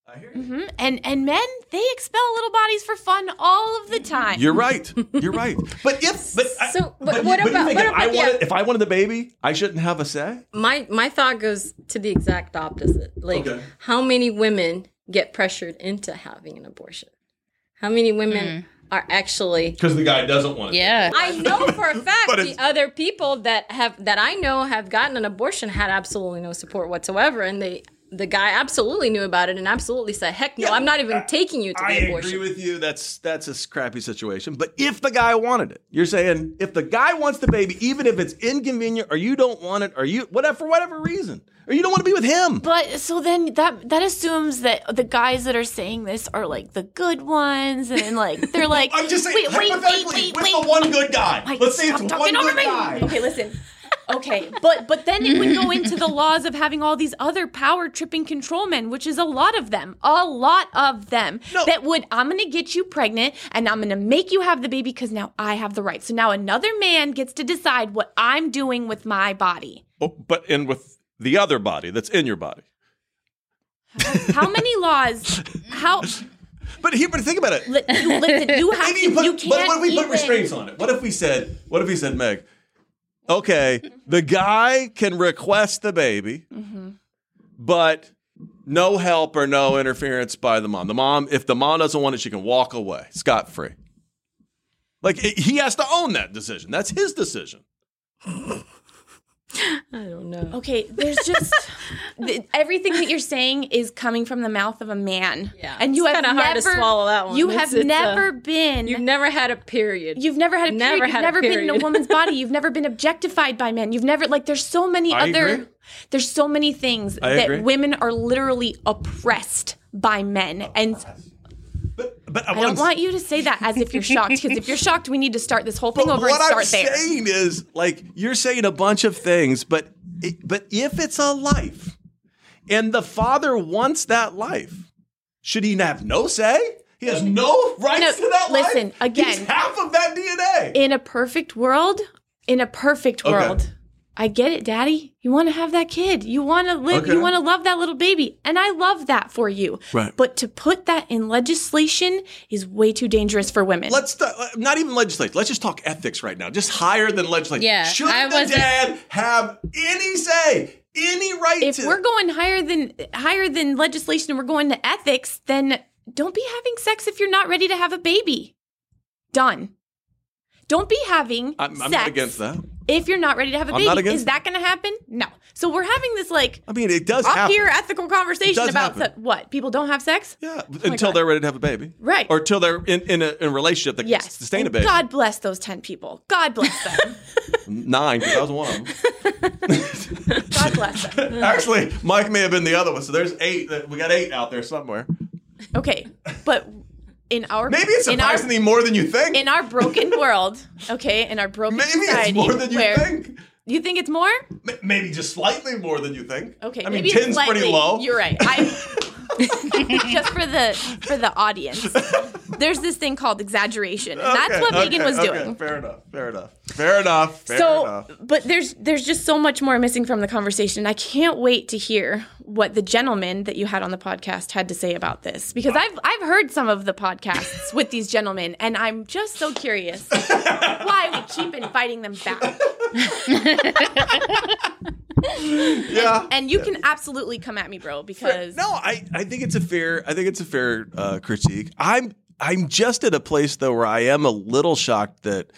I hear you. Mhm. And and men, they expel little bodies for fun all of the time. You're right. You're right. But if but I- So, but you- what you about- think what if I about- wanted yeah. if I wanted the baby, I shouldn't have a say? my my thought goes to the exact opposite. Like Okay. how many women get pressured into having an abortion? How many women hmm. are actually Because the guy doesn't want it. Yeah. I know for a (laughs) fact the other people that have that I know have gotten an abortion had absolutely no support whatsoever, and they the guy absolutely knew about it and absolutely said, "Heck no, Yeah, I'm not even taking you to I the abortion." I agree with you. That's that's a crappy situation. But if the guy wanted it, you're saying if the guy wants the baby, even if it's inconvenient, or you don't want it, or you whatever for whatever reason, or you don't want to be with him. But so then that that assumes that the guys that are saying this are like the good ones, and like they're (laughs) like, I'm just saying, wait, wait, wait, hypothetically, wait, what's wait. the one good guy? Let's say stop it's talking one over good me. guy. Okay, listen. Okay, but but then it would go (laughs) into the laws of having all these other power tripping control men, which is a lot of them, a lot of them. No. That would I'm gonna get you pregnant and I'm gonna make you have the baby because now I have the right. So now another man gets to decide what I'm doing with my body. Oh, but in with the other body that's in your body. How many laws? How (laughs) But here, but think about it. li- listen? You (laughs) have to. you put, you can't what if we put even- restraints on it? What if we said, what if we said, Meg, okay, the guy can request the baby, Mm-hmm. but no help or no interference by the mom. The mom, if the mom doesn't want it, she can walk away scot free. Like it- he has to own that decision. That's his decision. I don't know. Okay, there's just (laughs) th- everything that you're saying is coming from the mouth of a man. Yeah, and you it's have kinda never hard to swallow that one. You It's- have it's, never been. You've never had a period. You've never had a Never period. You've had a never been in a woman's body. (laughs) You've never been objectified by men. You've never like. There's so many I other. agree. There's so many things I that agree. women are literally oppressed by men, and But but I don't want you to say that as if you're shocked. Because if you're shocked, we need to start this whole thing But over and what start I'm there. saying is, like, you're saying a bunch of things, but it, but if it's a life, and the father wants that life, should he have no say? He has no rights No, to that life. listen, He's again. half of that DNA. in a perfect world, in a perfect Okay. World, I get it, daddy. You want to have that kid. You want to live, Okay. you want to love that little baby. And I love that for you. Right. But to put that in legislation is way too dangerous for women. Let's st- uh, not even legislate. Let's just talk ethics right now. Just higher than legislation. Yeah, Should I the wasn't- dad have any say, any right if to? we're going higher than higher than legislation and we're going to ethics, then don't be having sex if you're not ready to have a baby. Done. Don't be having I'm, I'm sex not against that. If you're not ready to have a I'm baby. Is that going to happen? No. So we're having this like I mean, it does up happen. here ethical conversation about se- what people don't have sex. Yeah, oh my until they're ready to have a baby, Right. Or until they're in in a, in a relationship that Yes. can sustain a baby. God bless those ten people. God bless them. (laughs) Nine, 'cause I was one of them. (laughs) God bless them. Actually, Mike may have been the other one. So there's eight. We got eight out there somewhere. Okay, but in our Maybe it's in our, surprisingly more than you think. in our broken (laughs) world, okay, in our broken Maybe society, it's more than you where think. you think it's more. M- Maybe just slightly more than you think. Okay, I mean, maybe ten's slightly. pretty low. You're right. I (laughs) (laughs) just for the for the audience. There's this thing called exaggeration, and that's Okay, what Megan was okay. doing. Fair enough. Fair enough. Fair enough. Fair so, enough. but there's there's just so much more missing from the conversation. I can't wait to hear what the gentleman that you had on the podcast had to say about this because I've I've heard some of the podcasts with these gentlemen, and I'm just so curious (laughs) why we keep inviting them back. (laughs) (laughs) Yeah. And you can absolutely come at me, bro, because No, I, I think it's a fair I think it's a fair uh, critique. I'm I'm just at a place though where I am a little shocked that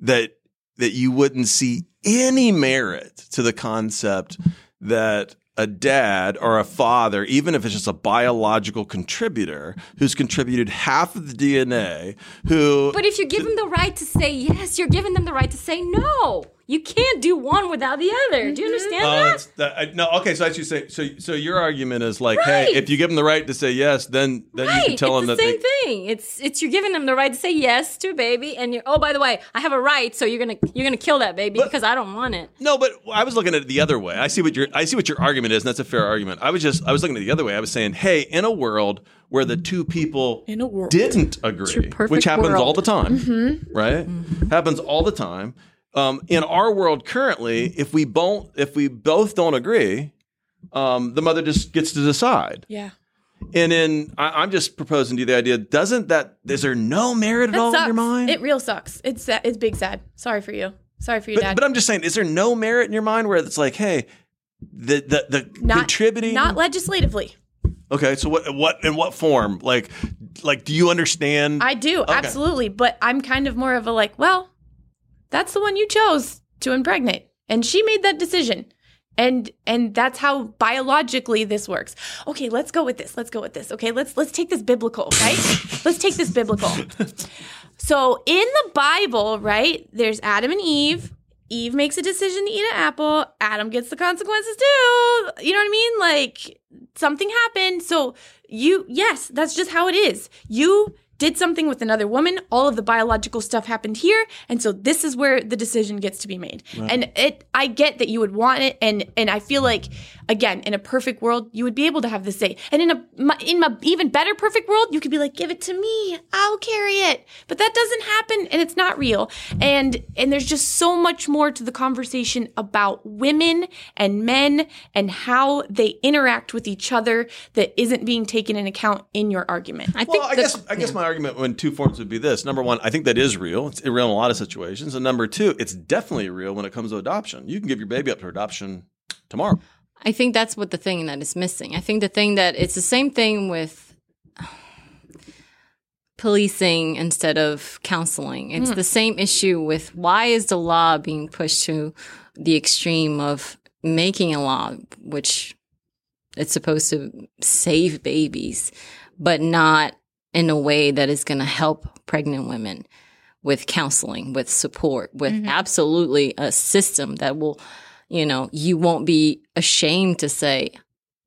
that that you wouldn't see any merit to the concept that a dad or a father, even if it's just a biological contributor who's contributed half of the DNA, who But if you give them the right to say yes, you're giving them the right to say no. You can't do one without the other. Do you mm-hmm. understand Oh, that? that, I, no, okay. So I should say, so so your argument is like, hey, if you give them the right to say yes, then then you Right. can tell it's them the that same they, thing. It's it's you're giving them the right to say yes to a baby, and you're oh by the way, I have a right, so you're gonna you're gonna kill that baby because I don't want it. No, but I was looking at it the other way. I see what your I see what your argument is, and that's a fair argument. I was just I was looking at it the other way. I was saying, hey, in a world where the two people In a world. didn't agree, which happens world. all the time, mm-hmm. right? Mm-hmm. Happens all the time. Um, in our world currently, if we both if we both don't agree, um, the mother just gets to decide. yeah. And in I, I'm just proposing to you the idea: doesn't that is there no merit at That all sucks. in your mind? It real sucks. It's sa- it's big sad. Sorry for you. Sorry for your But, dad. but I'm just saying, is there no merit in your mind where it's like, hey, the the, the not contributing? not legislatively. okay, so what what in what form? Like like, do you understand? I do absolutely, but I'm kind of more of a like, well, that's the one you chose to impregnate, and she made that decision. And and that's how biologically this works. Okay, let's go with this. Let's go with this. Okay, let's let's take this biblical, right? (laughs) let's take this biblical. So in the Bible, right, there's Adam and Eve. Eve makes a decision to eat an apple. Adam gets the consequences too. You know what I mean? Like something happened. So you, yes, that's just how it is. You did something with another woman. All of the biological stuff happened here, and so this is where the decision gets to be made. And it, I get that you would want it, and and I feel like, again, in a perfect world, you would be able to have the say. And in a in my even better perfect world, you could be like, give it to me, I'll carry it. But that doesn't happen, and it's not real. And and there's just so much more to the conversation about women and men and how they interact with each other that isn't being taken in account in your argument. I think well, I the- guess I guess my argument in two forms would be this: number one, I think that is real. It's real in a lot of situations, and number two, it's definitely real when it comes to adoption. You can give your baby up for adoption tomorrow. I think that's what the thing that is missing. I think the thing that it's the same thing with policing instead of counseling. It's hmm. the same issue with why is the law being pushed to the extreme of making a law which it's supposed to save babies, but not in a way that is going to help pregnant women with counseling, with support, with mm-hmm. absolutely a system that will, you know, you won't be ashamed to say,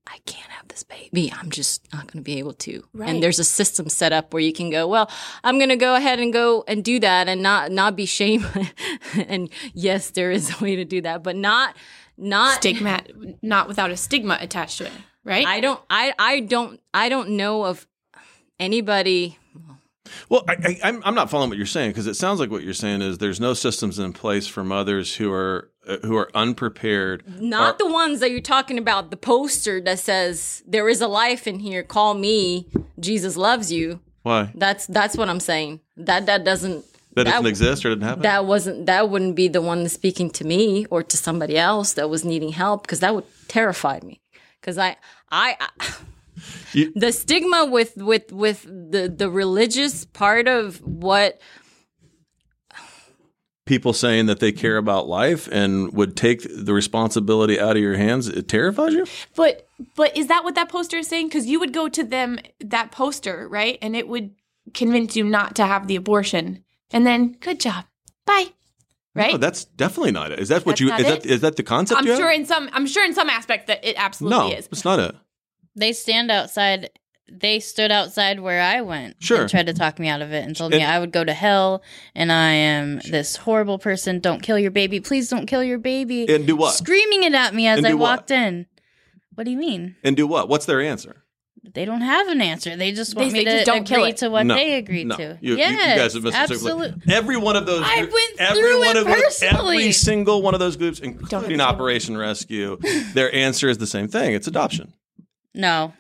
I can't have this baby. I'm just not going to be able to. Right. And there's a system set up where you can go, well, I'm going to go ahead and go and do that and not not be shame. (laughs) and yes, there is a way to do that, but not not Stigma, not without a stigma attached to it, right? I don't I I don't I don't know of anybody Well, I, I, I'm I'm not following what you're saying because it sounds like what you're saying is there's no systems in place for mothers who are uh, who are unprepared. Not the ones that you're talking about. The poster that says there is a life in here. Call me. Jesus loves you. Why That's that's what I'm saying. That that doesn't that doesn't exist or didn't happen? that wasn't that wouldn't be the one speaking to me or to somebody else that was needing help because that would terrify me. Because I I. I You- the stigma with with with the the religious part of what people saying that they care about life and would take the responsibility out of your hands, it terrifies you? But but is that what that poster is saying? Because you would go to them that poster, right? And it would convince you not to have the abortion. And then good job. Bye. Right? No, that's definitely not it. Is that what That's you is it? that is that the concept I'm you have? sure in some I'm sure in some aspect that it absolutely no, is. it's not it. They stand outside. They stood outside where I went. Sure. And tried to talk me out of it and told And- me I would go to hell and I am this horrible person. Don't kill your baby. Please don't kill your baby. And do what? Screaming it at me as I do what? walked in. What do you mean? And do what? What's their answer? They don't have an answer. They just want They- me they to just don't kill agree it. to what no, they agreed no. to. You, you- yes, you guys have misunderstood. absolutely. Every one of those. I group- went every through one it of those, personally. every single one of those groups, hit including. Operation Rescue, their answer is the same thing. It's adoption. No,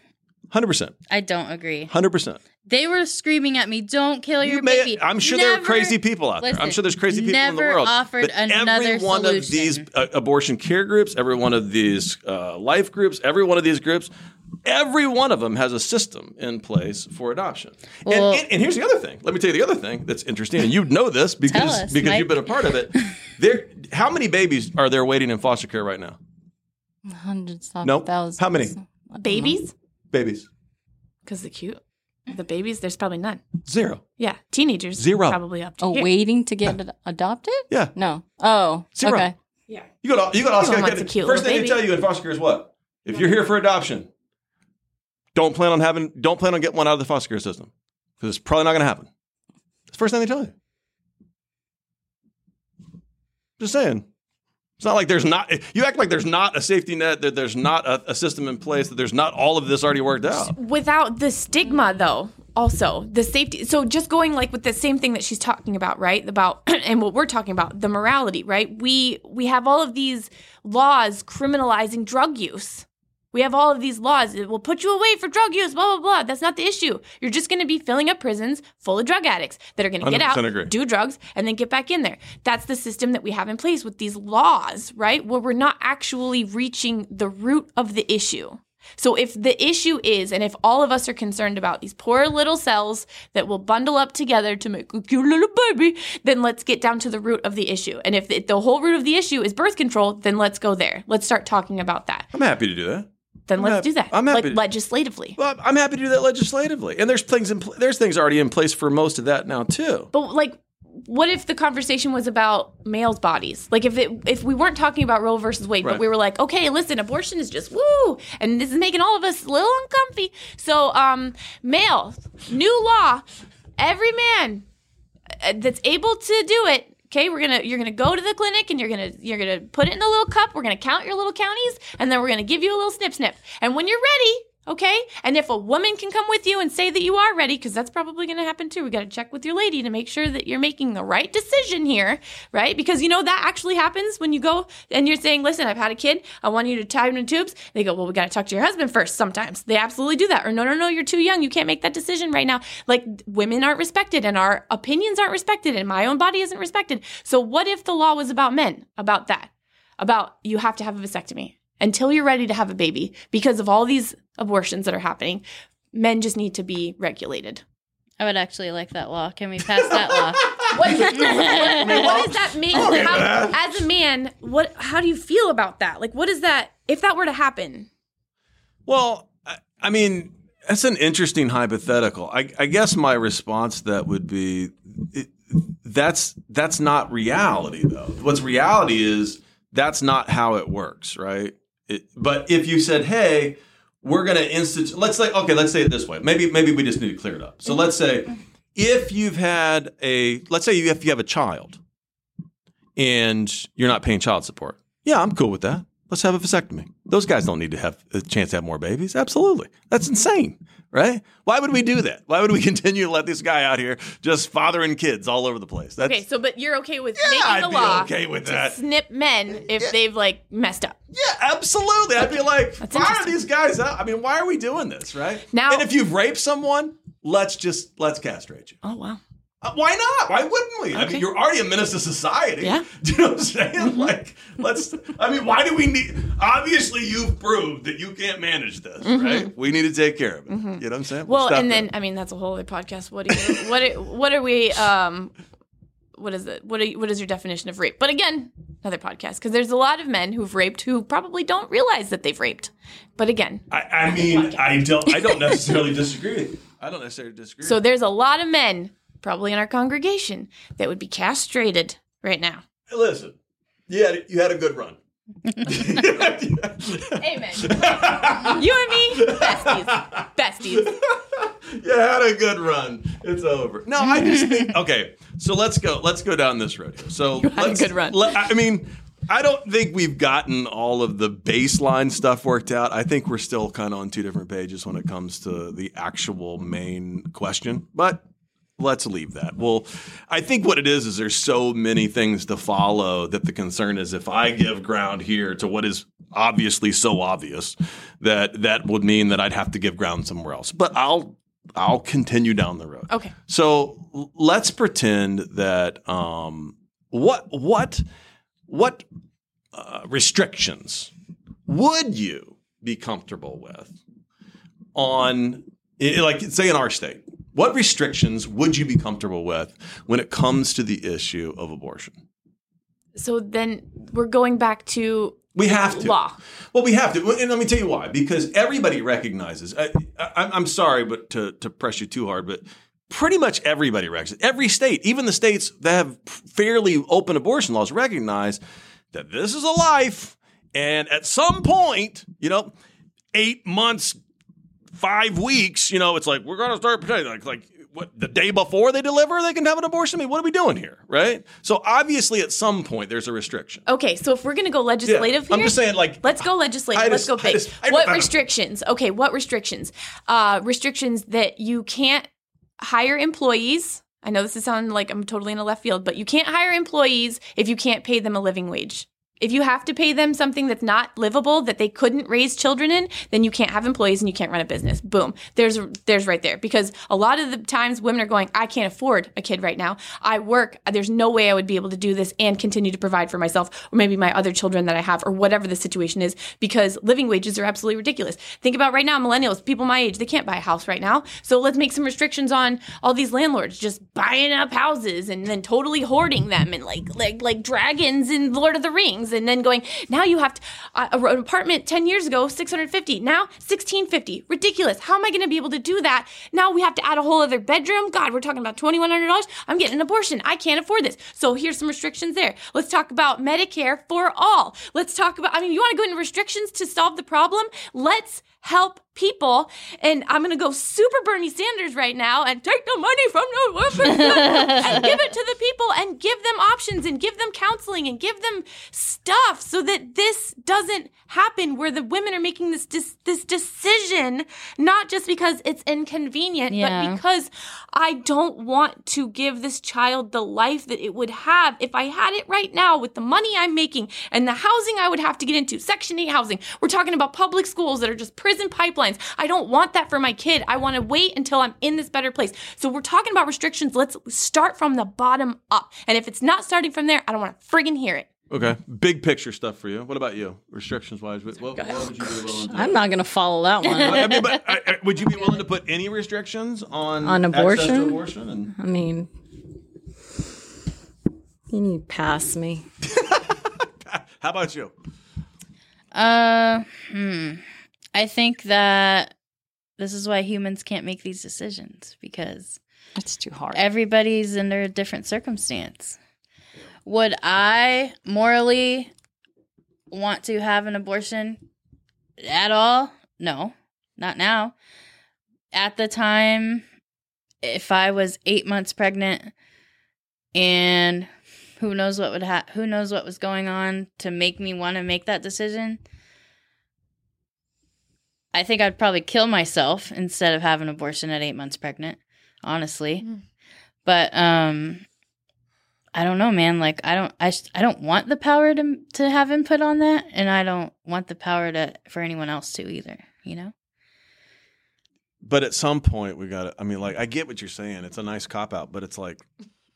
Hundred percent. I don't agree. Hundred percent. They were screaming at me, "Don't kill your You may, baby." I'm sure there are crazy people out there. I'm sure there's crazy people in the never world. offered but every another one of these uh, abortion care groups, every one of these uh, life groups, every one of these groups, every one of them has a system in place for adoption. Well- and, and, and here's the other thing. Let me tell you the other thing that's interesting, and you know this because us, because Mike. you've been a part of it. (laughs) There, how many babies are there waiting in foster care right now? Hundreds of Nope. thousands. How many? Babies? Babies Because they're cute. The babies, there's probably none. zero. Yeah. Teenagers. Zero. Probably up to Oh, here. waiting to get ad- adopted? Yeah. No. Oh, Zero. okay. Yeah. You go to you go to Everyone Oscar. wants a cute First little thing they baby. tell you in foster care is what? If you're here for adoption, don't plan on having don't plan on getting one out of the foster care system because it's probably not going to happen. It's the first thing they tell you. Just saying. It's not like there's not. You act like there's not a safety net. That there's not a, a system in place. That there's not all of this already worked out. without the stigma though also the safety so just going like with the same thing that she's talking about right about (clears throat) and what we're talking about the morality right we we have all of these laws criminalizing drug use we have all of these laws that will put you away for drug use blah blah blah that's not the issue you're just going to be filling up prisons full of drug addicts that are going to get out agree. do drugs and then get back in there that's the system that we have in place with these laws right where we're not actually reaching the root of the issue so if the issue is, and if all of us are concerned about these poor little cells that will bundle up together to make a cute little baby, then let's get down to the root of the issue. And if the, the whole root of the issue is birth control, then let's go there. Let's start talking about that. I'm happy to do that. Then let's happy- do that. I'm happy like to- legislatively. Well, I'm happy to do that legislatively, and there's things in pl- there's things already in place for most of that now too. But like, what if the conversation was about males' bodies? Like, if it if we weren't talking about Roe versus Wade, Right. but we were like, okay, listen, abortion is just woo, and this is making all of us a little uncomfy. So, um, male, new law, every man uh, that's able to do it. Okay, we're gonna you're gonna go to the clinic and you're gonna you're gonna put it in a little cup. We're gonna count your little counties, and then we're gonna give you a little snip snip. And when you're ready, okay, and if a woman can come with you and say that you are ready, because that's probably gonna happen too. We gotta check with your lady to make sure that you're making the right decision here, right? Because you know that actually happens when you go and you're saying, "Listen, I've had a kid. I want you to tie him in tubes." They go, "Well, we gotta talk to your husband first. Sometimes they absolutely do that, or no, no, no, you're too young. You can't make that decision right now. Like women aren't respected, and our opinions aren't respected, and my own body isn't respected. So what if the law was about men? About that? About you have to have a vasectomy until you're ready to have a baby because of all these abortions that are happening. Men just need to be regulated. I would actually like that law. Can we pass that law? (laughs) What, what, what does that mean? Okay, How- as a man, what? How do you feel about that? Like, what is that? If that were to happen, Well, I, I mean, that's an interesting hypothetical. I, I guess my response to that would be it, that's that's not reality though. What's reality is that's not how it works, right? It, but if you said, "Hey, we're going to institute," let's say, okay, let's say it this way. Maybe maybe we just need to clear it up. So mm-hmm. let's say mm-hmm. if you've had a, let's say if you have a child and you're not paying child support, yeah, I'm cool with that. Let's have a vasectomy. Those guys don't need to have a chance to have more babies. Absolutely. That's insane, right? Why would we do that? Why would we (laughs) continue to let this guy out here just fathering kids all over the place? That's, okay. So, but you're okay with Yeah, making I'd the be law okay with to that. snip men if they've like messed up. Yeah, absolutely. I'd be like, That's why are interesting. these guys out? I mean, why are we doing this, right? Now- and if you've raped someone, let's just let's castrate you. Oh wow. Uh, why not? Why wouldn't we? I mean, you're already a menace to society. Yeah. Do (laughs) you know what I'm saying? Like, let's. I mean, why do we need? Obviously, you've proved that you can't manage this, right? We need to take care of it. You know what I'm saying? Mm-hmm. Well, and then that. I mean that's a whole other podcast. What do you, what are- what are we um what is it? What are, what is your definition of rape? But again, another podcast because there's a lot of men who've raped who probably don't realize that they've raped. But again, I, I mean, I don't. I don't necessarily disagree. I don't necessarily disagree. so there's a lot of men probably in our congregation that would be castrated right now. listen, you had you had a good run. (laughs) Amen. (laughs) you and me, besties, besties. (laughs) you had a good run. It's over. No, I just think okay. So let's go. Let's go down this road. Here. So had a let's- good run. let- I mean, I don't think we've gotten all of the baseline stuff worked out. I think we're still kind of on two different pages when it comes to the actual main question. But let's leave that. Well, I think what it is is there's so many things to follow that the concern is if I give ground here to what is obviously so obvious that that would mean that I'd have to give ground somewhere else. But I'll I'll continue down the road. Okay. So let's pretend that um, what what what uh, restrictions would you be comfortable with on like say in our state? What restrictions would you be comfortable with when it comes to the issue of abortion? So then we're going back to We have to. law. Well, we have to, and let me tell you why. Because everybody recognizes. I, I'm sorry, but to to press you too hard, but pretty much everybody recognizes. Every state, even the states that have fairly open abortion laws, recognize that this is a life, and at some point, you know, eight months, five weeks, you know, it's like we're going to start protecting. Like, like what the day before they deliver, they can have an abortion. I mean, what are we doing here, right? So obviously, at some point, there's a restriction. Okay, so if we're gonna go legislative I'm here, just saying, like, let's go legislative. I let's just- go I big. just- I- what restrictions? Okay, what restrictions? Uh, restrictions that you can't hire employees. I know this is sounding like I'm totally in a left field, but you can't hire employees if you can't pay them a living wage. If you have to pay them something that's not livable that they couldn't raise children in, then you can't have employees and you can't run a business. Boom. There's there's right there because a lot of the times women are going, I can't afford a kid right now. I work. There's no way I would be able to do this and continue to provide for myself or maybe my other children that I have or whatever the situation is because living wages are absolutely ridiculous. Think about right now millennials, people my age, they can't buy a house right now. So let's make some restrictions on all these landlords just buying up houses and then totally hoarding them and like like like dragons in Lord of the Rings and then going now you have to uh, an apartment 10 years ago 650 now 1650 ridiculous. How am i going to be able to do that? Now we have to add a whole other bedroom? God we're talking about $2100 i'm getting an abortion. I can't afford this. So here's some restrictions there. Let's talk about medicare for all. Let's talk about i mean you want to go into restrictions to solve the problem? Let's help people. And i'm going to go super bernie sanders right now and take the money from the (laughs) and give it to the people and give them options and give them counseling and give them stuff so that this doesn't happen where the women are making this dis- this decision not just because it's inconvenient Yeah. but because I don't want to give this child the life that it would have if I had it right now with the money I'm making and the housing I would have to get into. Section 8 housing. We're talking about public schools that are just prison pipelines I don't want that for my kid I want to wait until I'm in this better place so we're talking about restrictions let's start from the bottom up and if it's not starting from there I don't want to friggin' hear it Okay, big picture stuff for you. What about you, restrictions wise? What, what, what would you be willing to? I'm not going to follow that one. I mean, but I, I- would you be willing to put any restrictions on On access to abortion? abortion? And I mean, you need pass me. (laughs) how about you? Uh, hmm. I think that this is why humans can't make these decisions because It's too hard. everybody's under a different circumstance. Would I morally want to have an abortion at all? No, not now. At the time, if I was eight months pregnant and who knows what would ha- who knows what was going on to make me want to make that decision, I think I'd probably kill myself instead of have an abortion at eight months pregnant. Honestly, Mm. but um, I don't know, man. Like I don't, I, just- I don't want the power to to have input on that, and I don't want the power to for anyone else to either. You know? But at some point, we got to. I mean, like, I get what you're saying. It's a nice cop out, but it's like.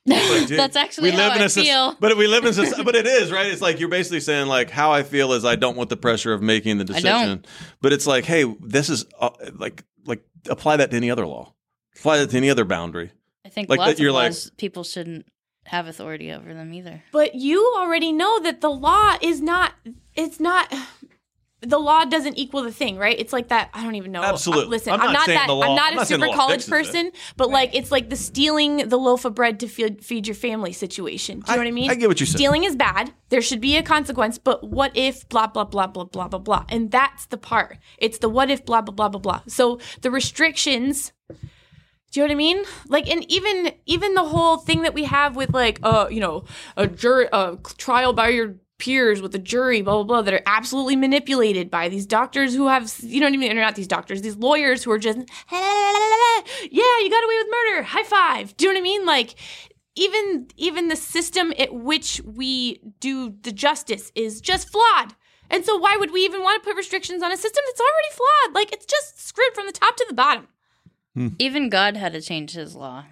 Like, (laughs) dude, That's actually how I a soc- feel. But we live in, soc- but it is right. It's like you're basically saying like how I feel is I don't want the pressure of making the decision. But it's like, hey, this is uh, like like apply that to any other law, apply that to any other boundary. I think Like that you're of like- laws people shouldn't have authority over them either. But you already know that the law is not. It's not. The law doesn't equal the thing, right? It's like that. I don't even know. Absolutely. Uh, listen, I'm I'm, not not, that. law- I'm not I'm a not super college fixes it. person, but like it's like the stealing the loaf of bread to feed, feed your family situation. Do you know what I mean? I get what you're saying. Stealing is bad. There should be a consequence. But what if blah blah blah blah blah blah blah? And that's the part. It's the what if blah blah blah blah blah. So the restrictions do you know what I mean? Like, and even even the whole thing that we have with like, uh, you know, a jury, a trial by your peers with a jury, blah blah blah, that are absolutely manipulated by these doctors who have, you know what I mean? Or not these doctors, these lawyers who are just, yeah, you got away with murder, high five. Do you know what I mean? Like, even even the system at which we do the justice is just flawed. And so, why would we even want to put restrictions on a system that's already flawed? Like, it's just screwed from the top to the bottom. Hmm. Even God had to change his law.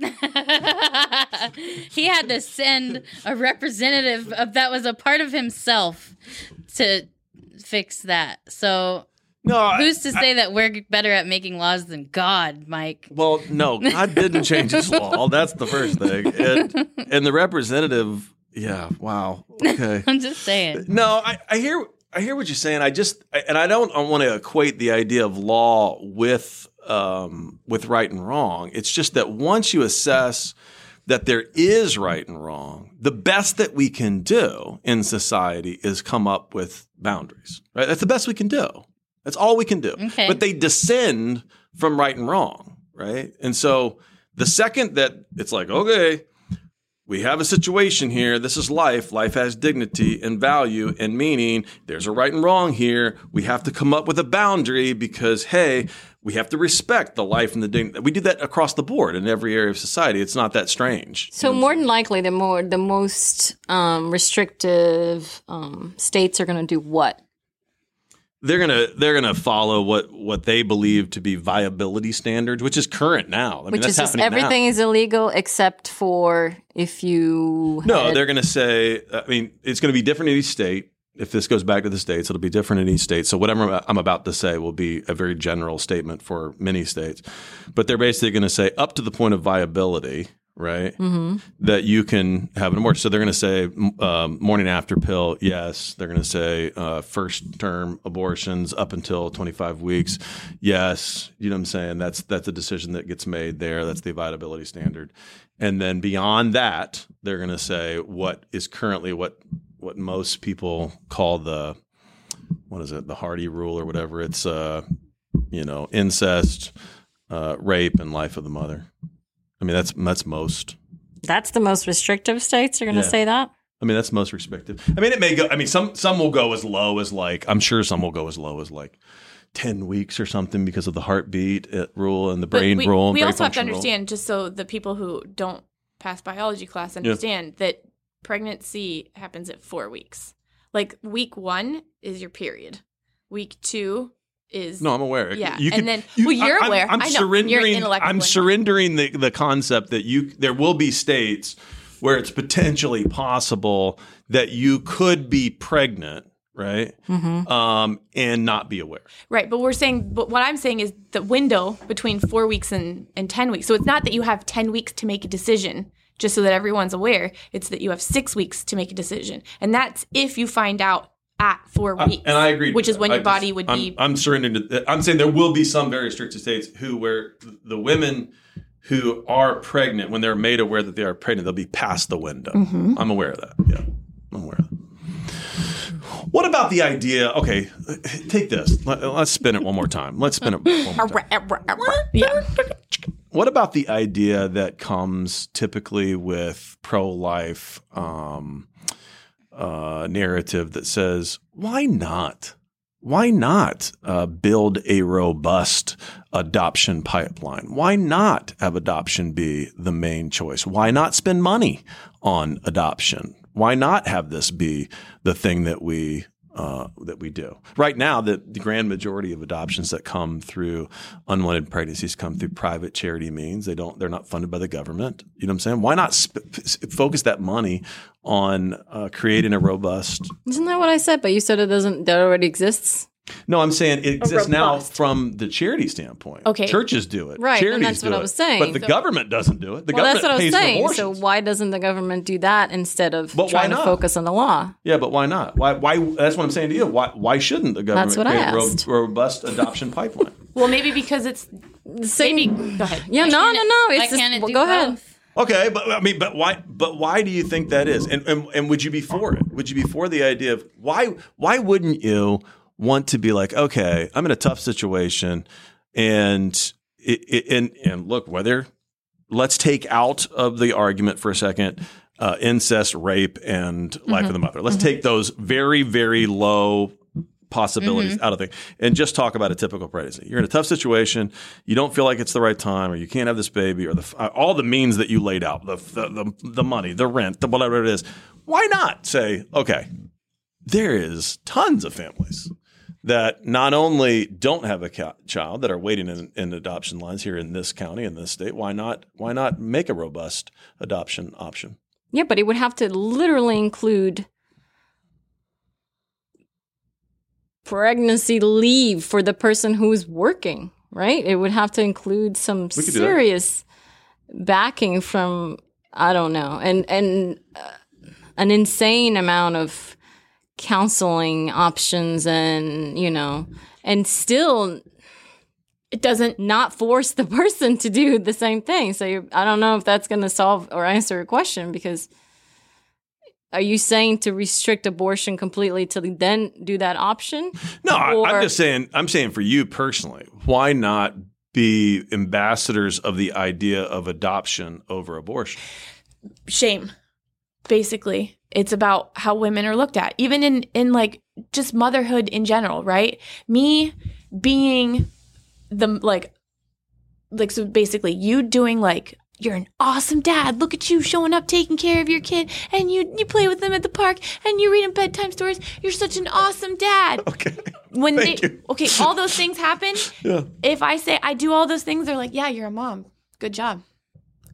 Help me, Jesus. he had to send a representative of that was a part of himself to fix that. So No, I- who's to say that we're better at making laws than God, Mike? Well, no, God didn't change his law. (laughs) That's the first thing. And, and the representative, yeah, wow. Okay. (laughs) I'm just saying. No, I, I hear I hear what you're saying. I just I- and I don't want to equate the idea of law with um, with right and wrong. It's just that once you assess that there is right and wrong, the best that we can do in society is come up with boundaries. Right? That's the best we can do. That's all we can do. Okay. But they descend from right and wrong, right? And so the second that it's like, okay, we have a situation here. This is life. Life has dignity and value and meaning. There's a right and wrong here. We have to come up with a boundary because, hey, we have to respect the life and the dignity. We do that across the board in every area of society. It's not that strange. So more than likely, the more the most um, restrictive um, states are going to do what? They're gonna they're gonna follow what what they believe to be viability standards, which is current now. I mean, Which that's is just happening now. everything is illegal except for if you No, had- they're going to say. I mean, it's going to be different in each state. If this goes back to the states, it'll be different in each state. So whatever I'm about to say will be a very general statement for many states. But they're basically going to say up to the point of viability, right? Mm-hmm. That you can have an abortion. So they're going to say um, morning after pill, yes. They're going to say uh, first term abortions up until 25 weeks, yes. You know what I'm saying? That's that's a decision that gets made there. That's the viability standard. And then beyond that, they're going to say what is currently what what most people call the what is it the Hardy rule or whatever. It's uh you know incest, uh, rape, and life of the mother. I mean that's that's most. that's the most restrictive states are going to Yeah. say that. I mean that's most restrictive. I mean it may go. I mean some some will go as low as like I'm sure some will go as low as like. 10 weeks or something because of the heartbeat uh, rule and the But brain we, rule. and we brain also have to function rule. understand, just so the people who don't pass biology class understand, that pregnancy happens at four weeks. Like week one is your period. Week two is No, I'm aware. Yeah, you and then- well, you're I- I'm- aware. I'm, I know. You're surrendering. I'm surrendering the the concept that you there will be states where it's potentially possible that you could be pregnant, right? Mm-hmm. Um, and not be aware. right. But we're saying, but what I'm saying is the window between four weeks and, and 10 weeks. So it's not that you have 10 weeks to make a decision. Just so that everyone's aware, it's that you have six weeks to make a decision, and that's if you find out at four weeks. and I agree. which is when that. your I body would I'm, be I'm surrendering to. I'm saying there will be some very restricted states who where the women who are pregnant when they're made aware that they are pregnant, they'll be past the window. Mm-hmm. I'm aware of that. Yeah, I'm aware of that. What about the idea? Okay, take this. Let, us spin it one more time. Let's spin it one more (laughs) time. yeah. What about the idea that comes typically with pro-life um, uh, narrative that says, "Why not? Why not uh, build a robust adoption pipeline? Why not have adoption be the main choice? Why not spend money on adoption? Why not have this be the thing that we uh, that we do. Right now, the, the grand majority of adoptions that come through unwanted pregnancies come through private charity means. They don't. They're not funded by the government. You know what I'm saying? Why not sp- focus that money on uh, creating a robust? Isn't that what I said? But you said it doesn't. That already exists. No, I'm saying it exists now from the charity standpoint. Okay. churches do it. Right, and charities that's what do I was saying. But the So- government doesn't do it. The Well, government that's what I was pays for saying. So why doesn't the government do that instead of But why trying to focus on the law? Yeah, but why not? Why? Why? That's what I'm saying to you. Why? Why shouldn't the government That's what I create a ro- asked. robust adoption (laughs) pipeline? Well, maybe because it's The same. maybe. Go ahead. Yeah, no, no, no. Why It's just, can't it well, do go ahead. Okay, but I mean, but why? But why do you think that is? And, and and would you be for it? Would you be for the idea of why? Why wouldn't you want to be like, okay, I'm in a tough situation, and it, it, and and look, whether let's take out of the argument for a second. Uh, incest, rape, and life of the mother. Let's take those very, very low possibilities out of things and just talk about a typical pregnancy. You're in a tough situation. You don't feel like it's the right time, or you can't have this baby, or the uh, all the means that you laid out, the the the, the money, the rent, the whatever it is. Why not say, okay, there is tons of families that not only don't have a ca- child that are waiting in, in adoption lines here in this county in this state. Why not? Why not make a robust adoption option? Yeah, but it would have to literally include pregnancy leave for the person who's working, right? It would have to include some could do that. serious backing from I don't know, and and uh, an insane amount of counseling options, and you know, and still It doesn't. not force the (laughs) person to do the same thing. So you I don't know if that's going to solve or answer your question because are you saying to restrict abortion completely to then do that option? No, Or- I'm just saying. I'm saying for you personally, why not be ambassadors of the idea of adoption over abortion? shame basically it's about how women are looked at even in in like just motherhood in general right me being the like like so basically you doing like you're an awesome dad. Look at you showing up, taking care of your kid, and you you play with them at the park, and you read them bedtime stories. You're such an awesome dad. (laughs) Okay. When Thank they you. okay, all those things happen. (laughs) Yeah. If I say I do all those things, they're like, yeah, you're a mom. Good job.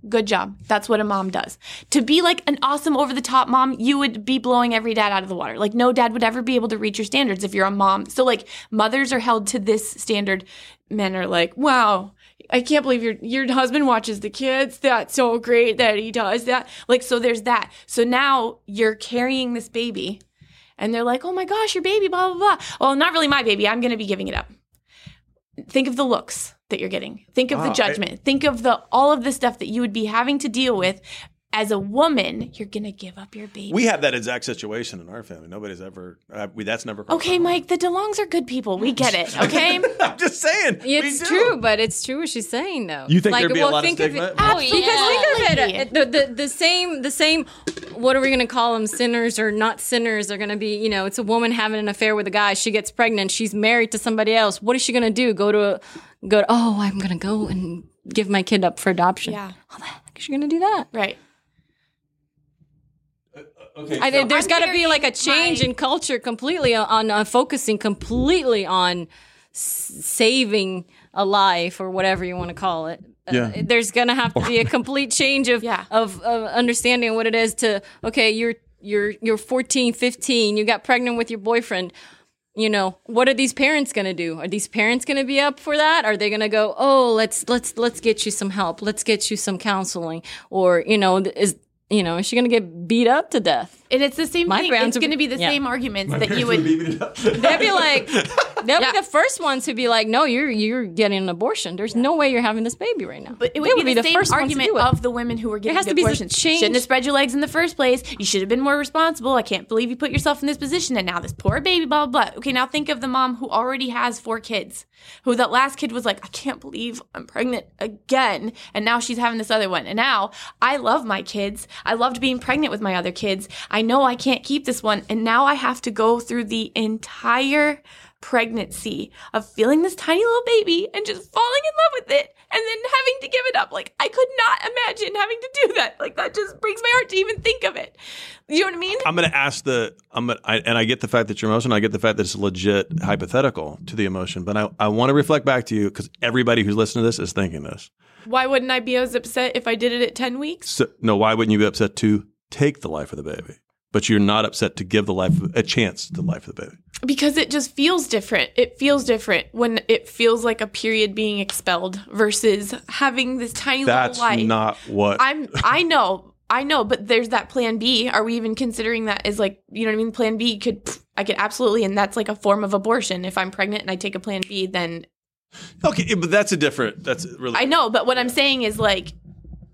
Good job. That's what a mom does. To be like an awesome over the top mom, you would be blowing every dad out of the water. Like no dad would ever be able to reach your standards if you're a mom. So like mothers are held to this standard. Men are like, wow, I can't believe your your husband watches the kids. That's so great that he does that. Like so there's that. So now you're carrying this baby and they're like, oh my gosh, your baby, blah, blah, blah. Well, not really my baby. I'm going to be giving it up. Think of the looks that you're getting. Think of Wow, the I- judgment. Think of the all of the stuff that you would be having to deal with as a woman. You're going to give up your baby. We have that exact situation in our family. Nobody's ever. Uh, we, that's never. crossed okay, our mind. Mike, the DeLongs are good people. We get it. Okay. (laughs) I'm just saying. we It's do. true, but it's true what she's saying, though. You think there'd be a lot of think stigma? It, Oh, because yeah. think of it. The, the the same the same. What are we going to call them? Sinners or not sinners? They're going to be you know? It's a woman having an affair with a guy. She gets pregnant. She's married to somebody else. What is she going to do? Go to a, go to? Oh, I'm going to go and give my kid up for adoption. yeah. How the heck is she going to do that? Right. Uh, uh, okay. I, so- there's I'm got to be like a change my- in culture completely uh, on, on focusing completely on s- saving a life or whatever you want to call it. Uh, Yeah. there's going to have to be a (laughs) complete change of, Yeah. of of understanding what it is to okay, you're you're you're 14, 15, you got pregnant with your boyfriend. You know, what are these parents going to do? Are these parents going to be up for that? Are they going to go, "Oh, let's let's let's get you some help. Let's get you some counseling." Or, you know, is you know, is she going to get beat up to death? And it's the same My thing. parents It's going to be- be the yeah. same arguments that you would would. be beating it up. (laughs) (laughs) They'd be like, they'll Yeah. be the first ones to be like, no, you're you're getting an abortion. There's no way you're having this baby right now. But it would They be, the, same ones to argument of the women who were getting has the to be some abortions. change. Shouldn't have spread your legs in the first place. You should have been more responsible. I can't believe you put yourself in this position, and now this poor baby, blah blah. blah. Okay, now think of the mom who already has four kids, who that last kid was like, I can't believe I'm pregnant again, and now she's having this other one. And now I love my kids. I loved being pregnant with my other kids. I know I can't keep this one, and now I have to go through the entire pregnancy of feeling this tiny little baby and just falling in love with it and then having to give it up. Like I could not imagine having to do that. Like that just breaks my heart to even think of it. You know what I mean? I'm going to ask the. I'm gonna, I, and I get the fact that you're emotional. I get the fact that it's legit hypothetical to the emotion. But I, I want to reflect back to you because everybody who's listening to this is thinking this. Why wouldn't I be as upset if I did it at 10 weeks? So, no, why wouldn't you be upset to take the life of the baby? But you're not upset to give the life a chance to the life of the baby. because it just feels different. It feels different when it feels like a period being expelled versus having this tiny That's little life. not what. I'm I know. I know, but there's that plan B. Are we even considering that as like, you know what I mean? Plan B could I could absolutely and that's like a form of abortion. If I'm pregnant and I take a plan B, then okay, but that's a different. That's really. I know, but what I'm saying is like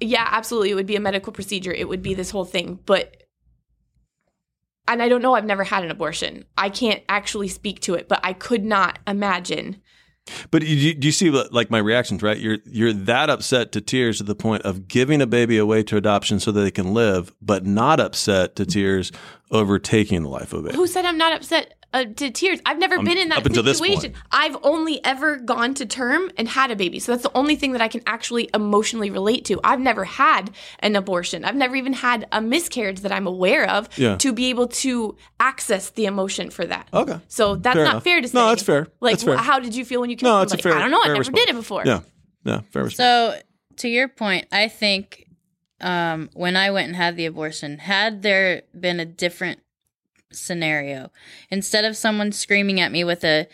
yeah, absolutely it would be a medical procedure. It would be this whole thing, but and I don't know, I've never had an abortion. I can't actually speak to it, but I could not imagine But you, do you see like my reactions, right? You're you're that upset to tears to the point of giving a baby away to adoption so that they can live, but not upset to tears over taking the life of it. Who said I'm not upset uh, to tears? I've never been in that up until this situation. point. I've only ever gone to term and had a baby. So that's the only thing that I can actually emotionally relate to. I've never had an abortion. I've never even had a miscarriage that I'm aware of Yeah. to be able to access the emotion for that. Okay. So that's Fair not enough. fair to say. No, that's fair. Like, That's fair. how did you feel when you killed No, it's a somebody? fair. I don't know. I never response. did it before. Yeah, yeah, fair response. So, to your point, I think um, when I went and had the abortion, had there been a different scenario, instead of someone screaming at me with a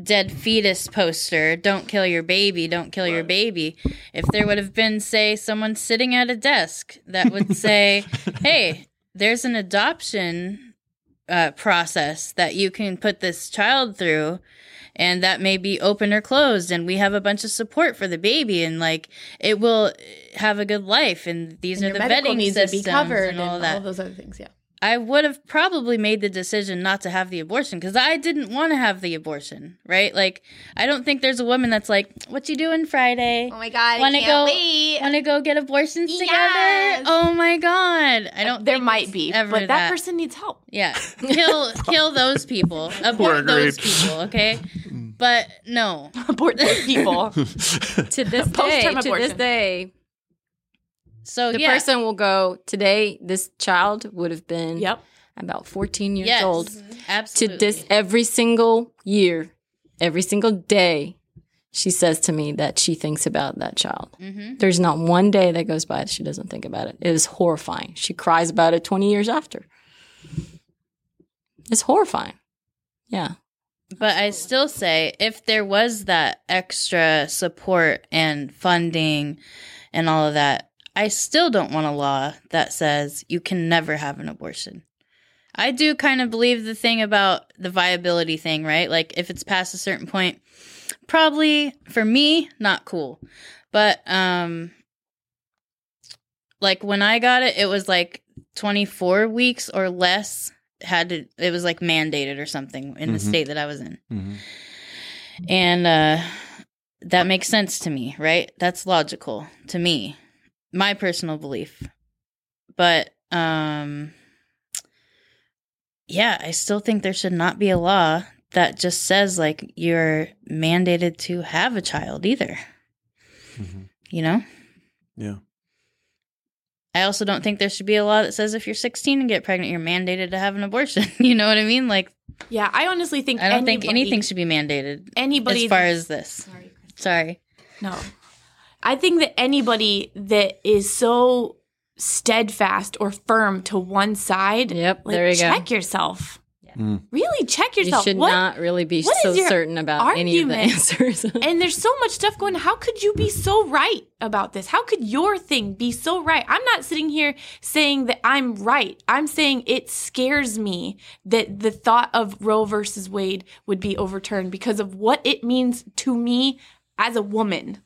dead fetus poster, don't kill your baby, don't kill your baby, if there would have been, say, someone sitting at a desk that would (laughs) say, hey, there's an adoption uh, process that you can put this child through and that may be open or closed and we have a bunch of support for the baby and like it will have a good life and these And are the vetting needs systems to be covered and all of that those other things. Yeah. I would have probably made the decision not to have the abortion because I didn't want to have the abortion, right? Like, I don't think there's a woman that's like, "What you doing Friday? Oh my god. Want to go? Want to go get abortions Yes. together? Oh my god! I don't. There think might be, ever but that, person needs help. Yeah, kill (laughs) kill those people. Abort those people. Okay, (laughs) but no. Abort those people. (laughs) to this day, Post-term to this day, So the yeah, person will go today. This child would have been yep. about 14 years yes, old. To this, every single year, every single day, she says to me that she thinks about that child. Mhm. There's not one day that goes by that she doesn't think about it. It is horrifying. She cries about it 20 years after. It's horrifying. Yeah. But I still say if there was that extra support and funding and all of that, I still don't want a law that says you can never have an abortion. I do kind of believe the thing about the viability thing, right? Like if it's past a certain point, probably for me not cool. But um like when I got it, it was like 24 weeks or less had to it was like mandated or something in the Mhm. state that I was in. Mhm. And uh that makes sense to me, right? That's logical to me. My personal belief. But um yeah, I still think there should not be a law that just says like you're mandated to have a child either. Mhm. You know? Yeah. I also don't think there should be a law that says if you're 16 and get pregnant, you're mandated to have an abortion. (laughs) you know what I mean? Like, Yeah, I honestly think I don't think anything should be mandated anybody as far as this. Sorry. Sorry. No. I think that anybody that is so steadfast or firm to one side, Yep. like, there you go. check yourself. Mm. Really check yourself. You should What- not really be so certain about any of the answers. (laughs) and there's so much stuff going. How could you be so right about this? How could your thing be so right? I'm not sitting here saying that I'm right. I'm saying it scares me that the thought of Roe versus Wade would be overturned because of what it means to me as a woman.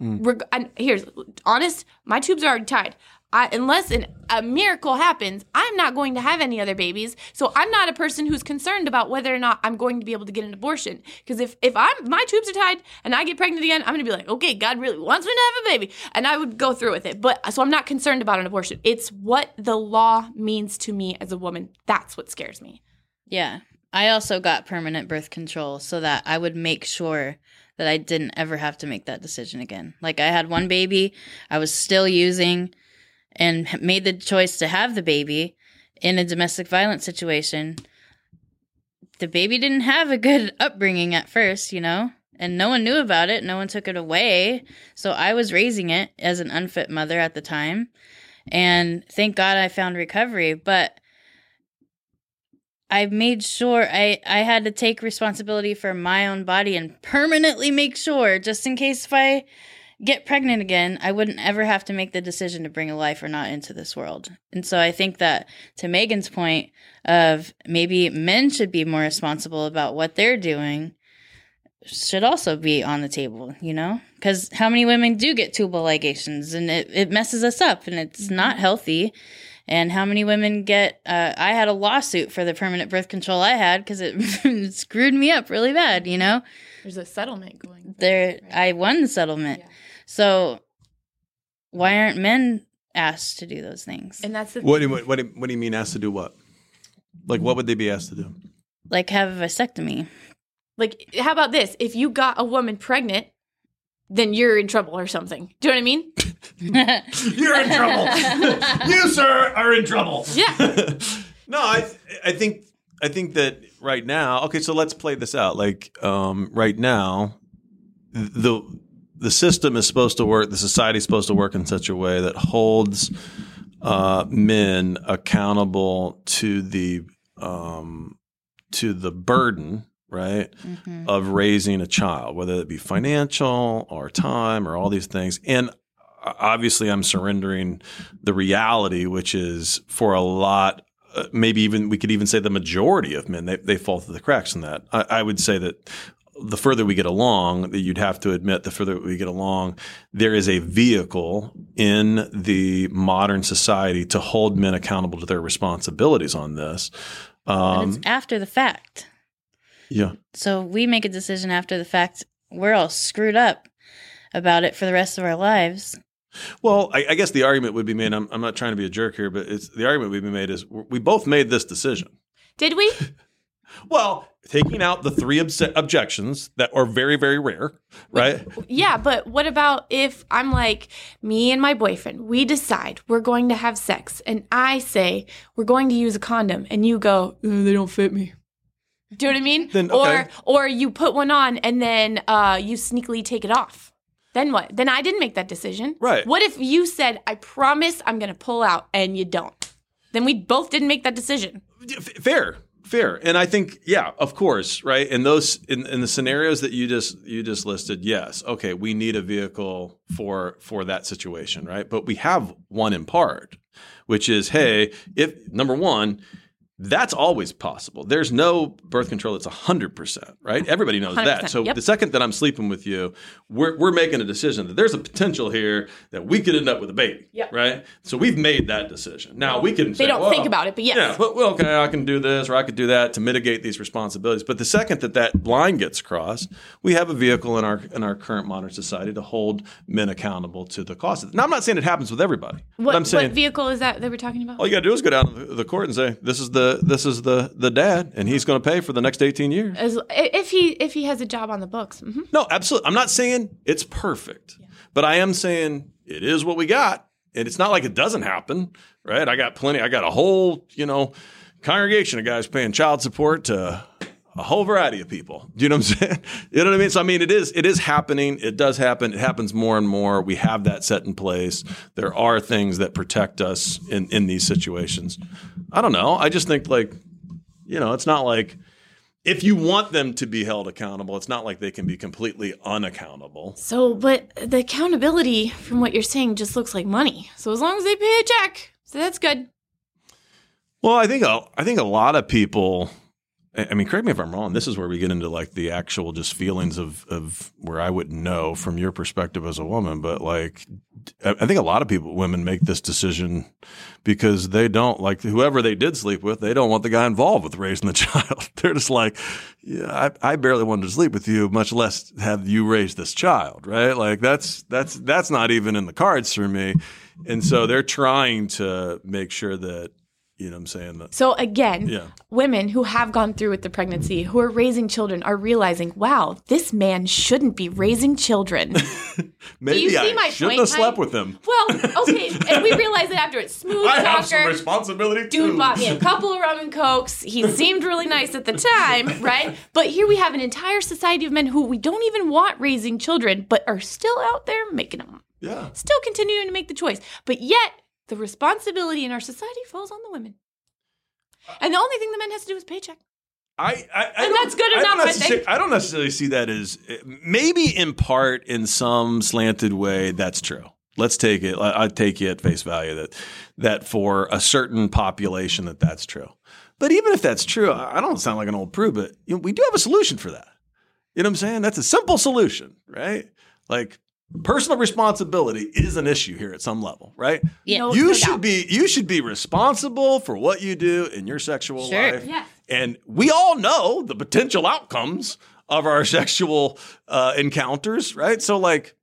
Mm. Reg- and here's honest, my tubes are already tied. I, unless an, a miracle happens, I'm not going to have any other babies. So I'm not a person who's concerned about whether or not I'm going to be able to get an abortion. Because if if I'm my tubes are tied and I get pregnant again, I'm going to be like, okay, God really wants me to have a baby, and I would go through with it. But so I'm not concerned about an abortion. It's what the law means to me as a woman. That's what scares me. Yeah. I also got permanent birth control so that I would make sure that I didn't ever have to make that decision again. Like I had one baby, I was still using and made the choice to have the baby in a domestic violence situation. The baby didn't have a good (laughs) upbringing at first, you know, and no one knew about it. No one took it away. So I was raising it as an unfit mother at the time. And thank God I found recovery. But I made sure I I had to take responsibility for my own body and permanently make sure just in case if I get pregnant again, I wouldn't ever have to make the decision to bring a life or not into this world. And so I think that to Megan's point of maybe men should be more responsible about what they're doing should also be on the table, you know? Because how many women do get tubal ligations and it, it messes us up and it's not mm-hmm. healthy. And how many women get, uh, I had a lawsuit for the permanent birth control I had because it (laughs) screwed me up really bad, you know? There's a settlement going. There, I won the settlement. Yeah. So why aren't men asked to do those things? And that's the What do you, what do what do you mean asked to do what? Like what would they be asked to do? Like have a vasectomy. like how about this? If you got a woman pregnant, then you're in trouble or something. Do you know what I mean? (laughs) You're in trouble. (laughs) you sir are in trouble. Yeah. (laughs) no, I I think I think that right now. Okay, so let's play this out. Like um, right now, the the system is supposed to work. The society is supposed to work in such a way that holds uh, men accountable to the um, to the burden right of raising a child whether it be financial or time or all these things. And obviously i'm surrendering the reality which is for a lot uh, maybe even we could even say the majority of men they, they fall through the cracks in that. I, I would say that the further we get along that you'd have to admit the further we get along there is a vehicle in the modern society to hold men accountable to their responsibilities on this. Um, it's after the fact. Yeah So we make a decision after the fact. We're all screwed up about it for the rest of our lives. Well, I, I guess the argument would be made. I'm, I'm not trying to be a jerk here, but it's the argument would be made is we both made this decision. Did we? (laughs) Well, taking out the three obs- objections that are very, very rare, right? Yeah, but what about if I'm like, me and my boyfriend, we decide we're going to have sex, and I say we're going to use a condom, and you go, "Uh, they don't fit me. Do you know what I mean? Then, okay. Or or you put one on and then uh, you sneakily take it off. Then what? Then I didn't make that decision. Right. What if you said, I promise I'm going to pull out, and you don't? Then we both didn't make that decision. Fair, fair, and I think, yeah, of course, right. In those, in, in the scenarios that you just you just listed, yes, okay, we need a vehicle for for that situation, right? But we have one in part, which is, hey, if number one. That's always possible. There's no birth control that's 100%, right? Everybody knows that. 100%, So yep. the second that I'm sleeping with you, we're, we're making a decision that there's a potential here that we could end up with a baby, Yep. right? So we've made that decision. Now we can They say, don't well, think about it, but yes. yeah, well, okay, I can do this or I could do that to mitigate these responsibilities. But the second that that line gets crossed, we have a vehicle in our in our current modern society to hold men accountable to the cost. of it. Now, I'm not saying it happens with everybody. What, but I'm saying what vehicle is that that we're talking about? all you got to do is go down to the court and say, "This is the this is the the dad, and he's going to pay for the next 18 years." As, if he if he has a job on the books. hmm No, absolutely. I'm not saying it's perfect, but I am saying it is what we got. And it's not like it doesn't happen, right? I got plenty, I got a whole, you know, congregation of guys paying child support to a whole variety of people. Do you know what I'm (laughs) saying? You know what I mean? So I mean it is it is happening. It does happen. It happens more and more. We have that set in place. There are things that protect us in, in these situations. I don't know. I just think like, you know, it's not like if you want them to be held accountable, it's not like they can be completely unaccountable. So, but the accountability from what you're saying just looks like money. So as long as they pay a check, so that's good. Well, I think a, I think a lot of people. I mean, correct me if I'm wrong. This is where we get into like the actual just feelings of of where I wouldn't know from your perspective as a woman, but like I I think a lot of people, women, make this decision because they don't like whoever they did sleep with. They don't want the guy involved with raising the (laughs) child. They're just like, yeah, I, I barely wanted to sleep with you, much less have you raise this child, right? Like that's that's that's not even in the cards for me. And so they're trying to make sure that you know what I'm saying that So again, Yeah. women who have gone through with the pregnancy, who are raising children, are realizing, wow, this man shouldn't be raising children. (laughs) maybe you see I my shouldn't point, have slept with him. well, okay, and we realized it afterwards. Smooth I have some talker. responsibility Dude too. bought me a couple of rum and cokes. He (laughs) seemed really nice at the time, right? But here we have an entire society of men who we don't even want raising children, but are still out there making them, yeah. still continuing to make the choice. But yet, the responsibility in our society falls on the women. And the only thing the man has to do is paycheck. I, I, I And that's good I enough, don't, I think. I don't necessarily see that as eh, maybe in part in some slanted way. That's true. Let's take it. I, take you at face value that that for a certain population that that's true. But even if that's true, I I don't sound like an old prude, but you know, we do have a solution for that. You know what I'm saying? That's a simple solution, right? Like personal responsibility is an issue here at some level, right? Yeah. No- you no should doubt. be you should be responsible for what you do in your sexual Sure. life. Yes. And we all know the potential outcomes of our (laughs) sexual uh, encounters, right? So like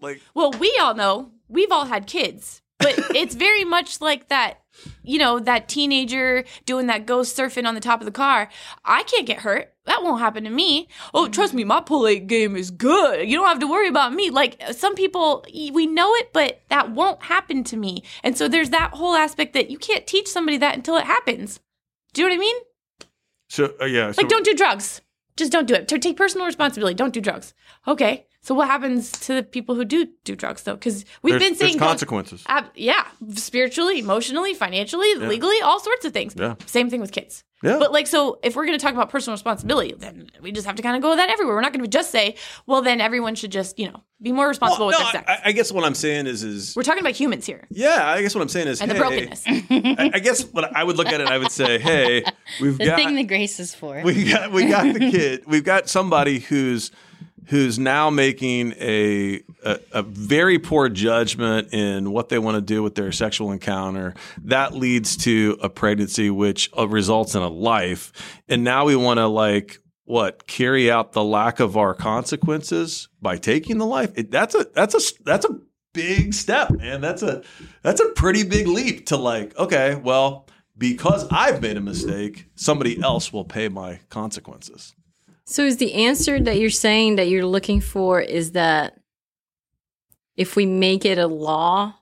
like Well, we all know we've all had kids, but (laughs) it's very much like that, you know, that teenager doing that ghost surfing on the top of the car. I can't get hurt. That won't happen to me. Oh, trust me, my pull eight game is good. You don't have to worry about me. Like some people, we know it, but that won't happen to me. And so there's that whole aspect that you can't teach somebody that until it happens. Do you know what I mean? so uh, yeah, so Like, don't do drugs. Just don't do it. Take personal responsibility. Don't do drugs. Okay. So what happens to the people who do do drugs though? Because we've there's, been saying there's consequences. Ab- yeah, spiritually, emotionally, financially, legally, all sorts of things. Yeah. Same thing with kids. Yeah. But like, so if we're going to talk about personal responsibility, then we just have to kind of go with that everywhere. We're not going to just say, well, then everyone should just, you know, be more responsible Well, with no, their sex. I, I guess what I'm saying is is we're talking about humans here yeah, I guess what I'm saying is and the brokenness. I, I guess what I would look at it, I would say, hey, we've The got the thing that grace is for. we got we got the kid. We've got somebody who's who's now making a, a a very poor judgment in what they want to do with their sexual encounter. That leads to a pregnancy, which uh, results in a life. And now we want to like what carry out the lack of our consequences by taking the life. It, that's a that's a that's a big step, man. That's a that's a pretty big leap to like. Okay, well. Because I've made a mistake, somebody else will pay my consequences. So is the answer that you're saying that you're looking for is that if we make it a law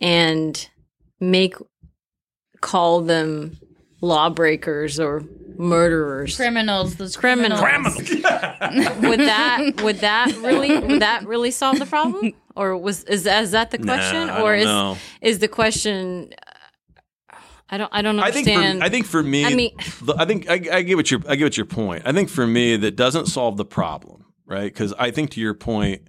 and make call them lawbreakers or murderers criminals, those Criminals. criminals. would that (laughs) would that really would that really solve the problem or was is that, is that the question Nah, I or don't is know. is the question I don't I don't I think for, understand I think for me, I mean- (laughs) I think I, I get what your I get what your point. I think for me that doesn't solve the problem, right? Because I think to your point,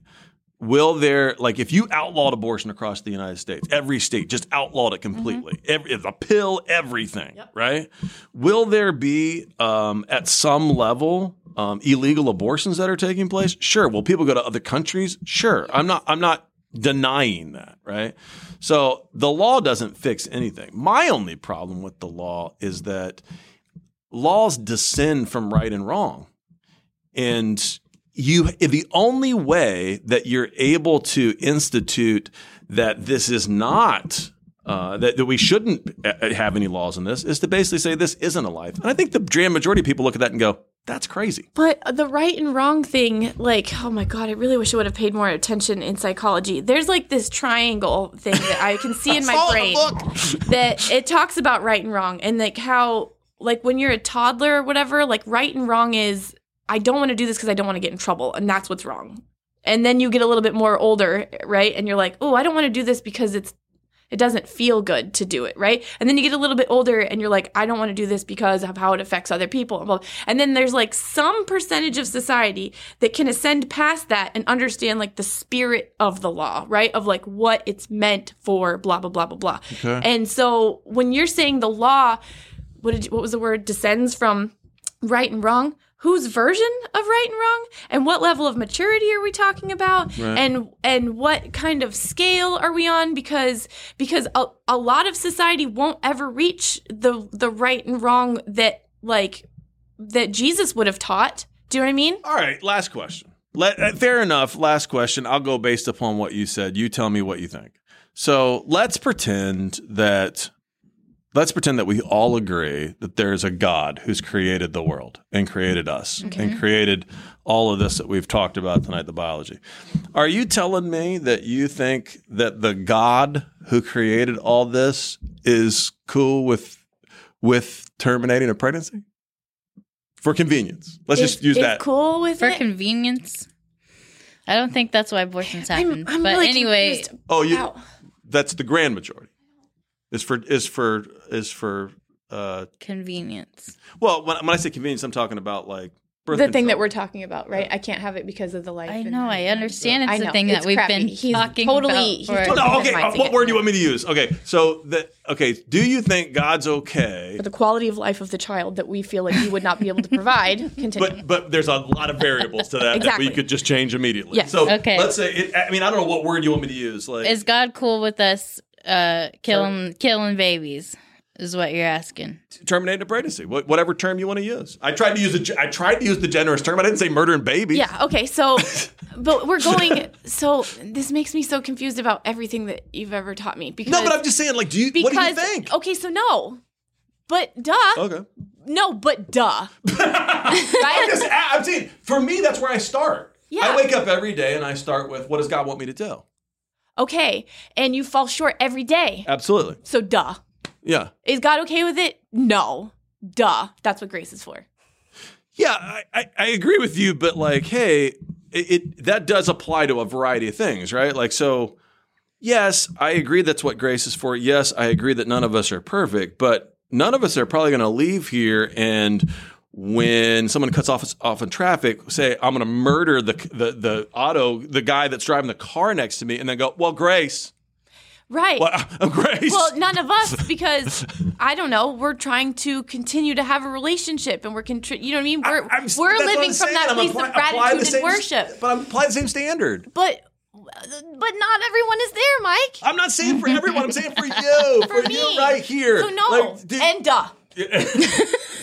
will there like if you outlawed abortion across the United States, every state just outlawed it completely, Mm-hmm. every the pill, everything, right? Will there be um, at some level um, illegal abortions that are taking place? Sure. Will people go to other countries? Sure. I'm not. I'm not denying that, right? So the law doesn't fix anything. My only problem with the law is that laws descend from right and wrong. And you the only way that you're able to institute that this is not uh, that, that we shouldn't uh, have any laws in this is to basically say this isn't a life. And I think the grand majority of people look at that and go, that's crazy. But the right and wrong thing, like, oh my God, I really wish I would have paid more attention in psychology. There's like this triangle thing that I can see (laughs) in my brain book. that it talks about right and wrong and like how, like, when you're a toddler or whatever, like, right and wrong is I don't want to do this because I don't want to get in trouble. And that's what's wrong. And then you get a little bit more older, right? And you're like, oh, I don't want to do this because it's it doesn't feel good to do it, right? And then you get a little bit older and you're like, I don't want to do this because of how it affects other people. And then there's like some percentage of society that can ascend past that and understand like the spirit of the law, right? Of like what it's meant for, blah, blah, blah, blah, blah. And so when you're saying the law, what did you, what was the word? Descends from right and wrong whose version of right and wrong and what level of maturity are we talking about and and what kind of scale are we on because because a, a lot of society won't ever reach the the right and wrong that like that Jesus would have taught do you know what I mean All right, last question. Let, uh, fair enough. Last question. I'll go based upon what you said. You tell me what you think. So let's pretend that let's pretend that we all agree that there's a God who's created the world and created us and created all of this that we've talked about tonight, the biology. Are you telling me that you think that the God who created all this is cool with with terminating a pregnancy? For convenience. Let's Is- just use is that. cool with for it convenience. I don't think that's why abortions happen. I'm, I'm but really anyway, confused Oh, you about- that's the grand majority. Is for is for is for uh, Convenience. well, when, when I say convenience, I'm talking about like birth the thing that we're talking about, right? I can't have it because of the life. I know. I understand. It's I the thing it's that we've crappy. been He's talking totally- about. he's totally- No, okay. minimizing What it. word do you want me to use? Okay, so that okay. Do you think God's okay? For the quality of life of the child that we feel like we would not be able to (laughs) provide. Continue. But but there's a lot of variables to that Exactly. that we could just change immediately. Yes. So Okay. let's say it, I mean I don't know what word you want me to use. Like Is God cool with us uh, killing killing babies? Is what you're asking. terminating a pregnancy, wh- whatever term you want to use. I tried to use a, ge- I tried to use the generous term. I didn't say murdering babies. yeah. Okay. So, (laughs) but we're going. So this makes me so confused about everything that you've ever taught me. Because No, but I'm just saying. Like, do you? because what do you think? okay. So no, but duh. Okay. No, but duh. (laughs) I'm right? just. I'm saying. For me, that's where I start. Yeah. I wake up every day and I start with, "What does God want me to do?" Okay, and you fall short every day. Absolutely. So duh. Yeah. Is God okay with it? No. Duh. That's what grace is for. Yeah, I, I, I agree with you, but like, hey, it, it that does apply to a variety of things, right? Like, so yes, I agree that's what grace is for. Yes, I agree that none of us are perfect, but none of us are probably going to leave here and when someone cuts off off in traffic, say I'm going to murder the the the auto the guy that's driving the car next to me, and then go, well, Grace, Right. well, (laughs) Grace. Well, none of us, (laughs) because I don't know. We're trying to continue to have a relationship, and we're contri- You know what I mean? We're I'm- we're living from that I'm place apply- of gratitude and worship. but I'm applying the same standard. But but not everyone is there, Mike. I'm not saying for everyone. I'm saying for you, (laughs) for, For me. you right here. So no, Like, dude- and duh.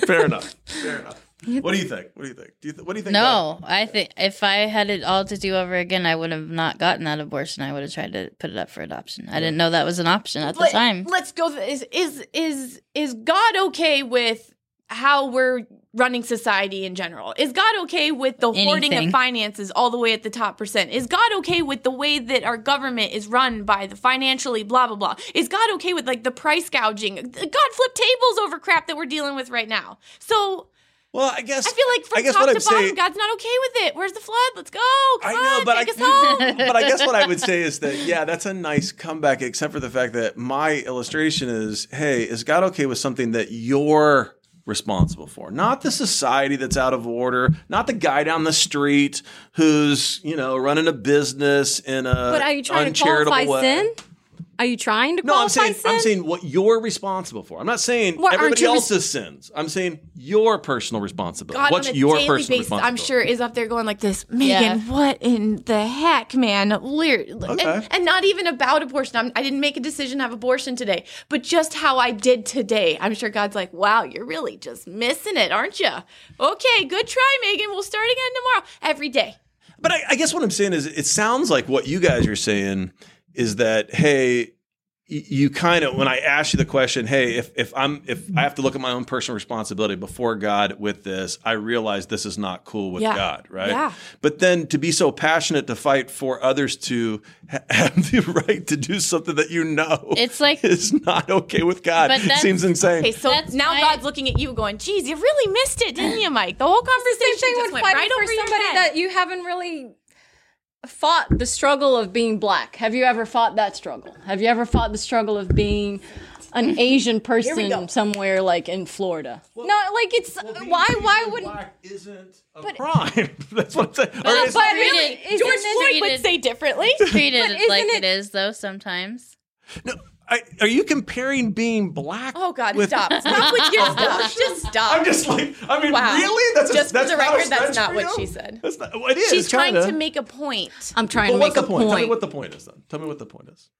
Fair enough. Fair enough. What do you think? What do you think? Do you th- what do you think? No, I think if I had it all to do over again, I would have not gotten that abortion. I would have tried to put it up for adoption. I didn't know that was an option at the Let, time. let's go. th- Is is is is God okay with how we're running society in general? Is God okay with the hoarding Anything. of finances all the way at the top percent? Is God okay with the way that our government is run by the financially blah blah blah? Is God okay with like the price gouging? God flipped tables over crap that we're dealing with right now. So Well, I guess I feel like I from guess top what to I'm bottom, saying- God's not okay with it. Where's the flood? Let's go. Come I know, on, but take I, us home. (laughs) but I guess what I would say is that yeah, that's a nice comeback, except for the fact that my illustration is, hey, is God okay with something that you're responsible for, not the society that's out of order, not the guy down the street who's you know running a business in a But are you trying to uncharitable qualify way. sin? Are you trying to No, I'm saying sin? I'm saying what you're responsible for. I'm not saying what, everybody you res- else's sins. I'm saying your personal responsibility. God What's on a your daily personal basis, I'm sure is up there going like this. Megan, Yeah. what in the heck, man? Lear- Okay. and, and not even about abortion. I'm, I didn't make a decision to have abortion today, but just how I did today. I'm sure God's like, wow, you're really just missing it, aren't you? Okay, good try, Megan. We'll start again tomorrow. Every day. But I, I guess what I'm saying is, it sounds like what you guys are saying is that, hey, you kind of when I ask you the question, hey, if if I'm if I have to look at my own personal responsibility before God with this, I realize this is not cool with Yeah. God, right? Yeah. But then to be so passionate to fight for others to ha- have the (laughs) right to do something that you know It's like- is not okay with God But that's- seems insane. Okay, so That's now my- God's looking at you going, geez, you really missed it, didn't you, Mike? The whole conversation Same thing just went fighting right for over your somebody head. that you haven't really fought the struggle of being black. Have you ever fought that struggle? Have you ever fought the struggle of being an (laughs) Asian person somewhere like in Florida? no, like it's why why wouldn't black isn't a crime? (laughs) That's what I'm saying. Or But is- but really, really, George it- Floyd would say differently. (laughs) treated But like isn't it is though sometimes. No, I, are you comparing being black? Oh God, with- stop! (laughs) Stop with your stuff. Just stop. I'm just like, I mean, Wow. really? That's a, Just for that's the a record, that's not what she said. That's not. Well, it is. She's trying kinda. to make a point. I'm trying Well, to make a point? Tell me what the point is then. Tell me what the point is.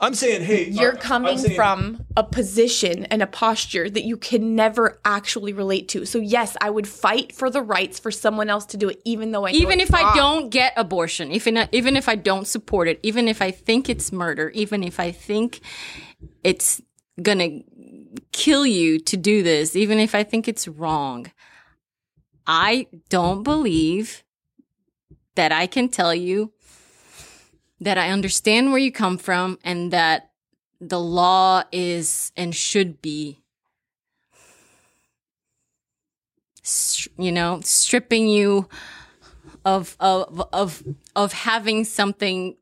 I'm saying, hey, You're I'm coming saying- from a position and a posture that you can never actually relate to. So yes, I would fight for the rights for someone else to do it, even though I even it's if I wrong. don't get abortion, even even if I don't support it, even if I think it's murder, even if I think it's gonna kill you to do this, even if I think it's wrong, I don't believe that I can tell you that I understand where you come from and that the law is and should be you know stripping you of of of of having something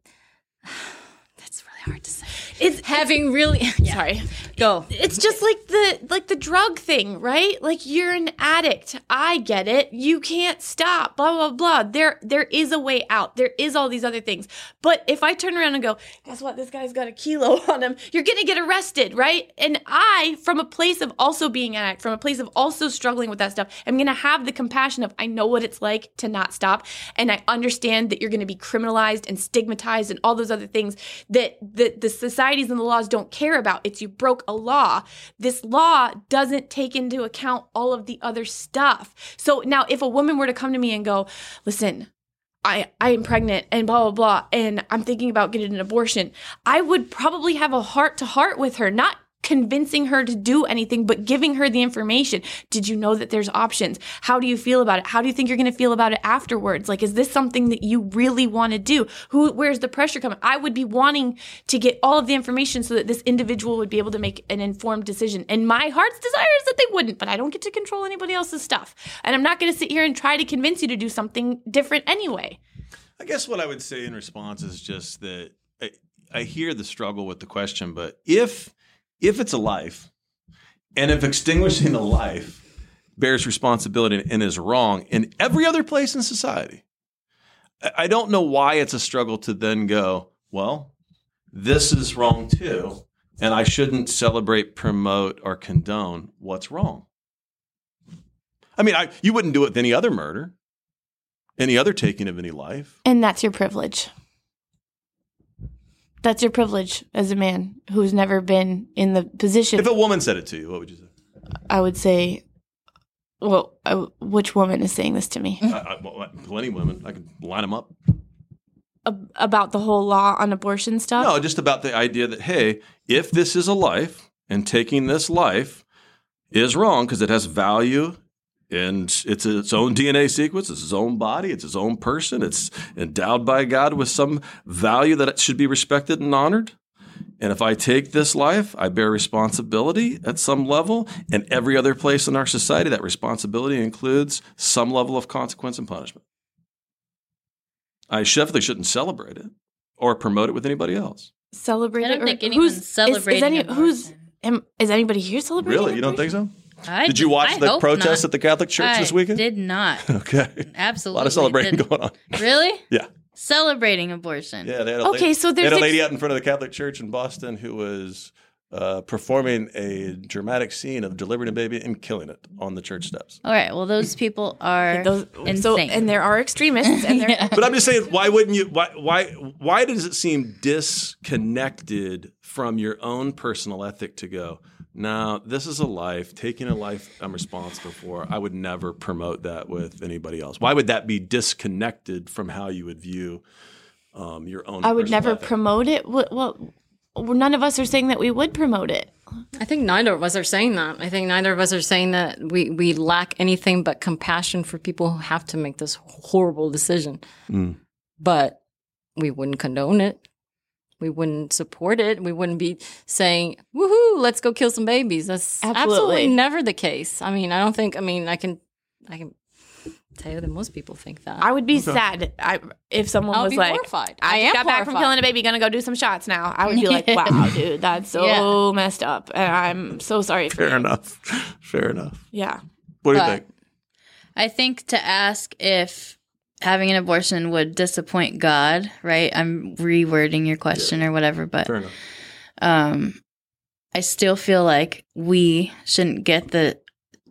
(sighs) that's really hard to say. It's Having really (laughs) sorry, go. it's just like the like the drug thing, right? Like you're an addict. I get it. You can't stop. Blah blah blah. There there is a way out. There is all these other things. But if I turn around and go, guess what? This guy's got a kilo (laughs) on him. You're gonna get arrested, right? And I, from a place of also being an addict, from a place of also struggling with that stuff, I'm gonna have the compassion of I know what it's like to not stop, and I understand that you're gonna be criminalized and stigmatized and all those other things that the the societies and the laws don't care about. It's you broke a law. This law doesn't take into account all of the other stuff. So now if a woman were to come to me and go, listen, I, I am pregnant and blah blah blah and I'm thinking about getting an abortion, I would probably have a heart to heart with her, not convincing her to do anything, but giving her the information. Did you know that there's options? How do you feel about it? How do you think you're going to feel about it afterwards? Like, is this something that you really want to do? Who, where's the pressure coming? I would be wanting to get all of the information so that this individual would be able to make an informed decision. And my heart's desire is that they wouldn't, but I don't get to control anybody else's stuff. And I'm not going to sit here and try to convince you to do something different anyway. I guess what I would say in response is just that I, I hear the struggle with the question, but if if it's a life, and if extinguishing a life bears responsibility and is wrong in every other place in society, I- don't know why it's a struggle to then go, well, this is wrong too, and I shouldn't celebrate, promote, or condone what's wrong. I mean, I, you wouldn't do it with any other murder, any other taking of any life. And that's your privilege. That's your privilege as a man who's never been in the position. If a woman said it to you, what would you say? I would say, well, I, which woman is saying this to me I, I, plenty of women. I could line them up. Ab- about the whole law on abortion stuff? No, just about the idea that hey, if this is a life and taking this life is wrong because it has value and it's its own DNA sequence, it's its own body, it's its own person, it's endowed by God with some value that it should be respected and honored. And if I take this life, I bear responsibility at some level. And every other place in our society, that responsibility includes some level of consequence and punishment. I definitely shouldn't celebrate it or promote it with anybody else. Celebrate I don't or think who's- anyone's is- is celebrating any- who's am, is anybody here celebrating? Really? You don't think so? I, Did you watch I the hope protests not. at the Catholic Church I this weekend? Did not. (laughs) Okay. Absolutely. A lot of celebrating didn't. going on. Really? (laughs) Yeah. Celebrating abortion. Yeah. They had a Okay, lady, so they had there's a ex- lady out in front of the Catholic Church in Boston who was uh, performing a dramatic scene of delivering a baby and killing it on the church steps. All right. Well, those people are Those, insane. so, and there are extremists, and (laughs) there. But I'm just saying, why wouldn't you? Why? Why? Why does it seem disconnected from your own personal ethic to go? No, this is a life. Taking a life, I'm responsible for. I would never promote that with anybody else. Why would that be disconnected from how you would view um, your own? I would never ethic? promote it. Well, well, none of us are saying that we would promote it. I think neither of us are saying that. I think neither of us are saying that we, we lack anything but compassion for people who have to make this horrible decision. Mm. But we wouldn't condone it. We wouldn't support it. We wouldn't be saying, woohoo, let's go kill some babies. That's absolutely, Absolutely. never the case. I mean, I don't think, I mean, I can, I can tell you that most people think that. I would be sad I, if someone I would was be like, horrified. I, I am got back from killing a baby, gonna go do some shots now. I would be like, (laughs) wow, dude, that's so Yeah. messed up. And I'm so sorry for Fair you. enough. (laughs) Fair enough. Yeah. What do you think? I think to ask if having an abortion would disappoint God, right? I'm rewording your question or whatever, but um, I still feel like we shouldn't get the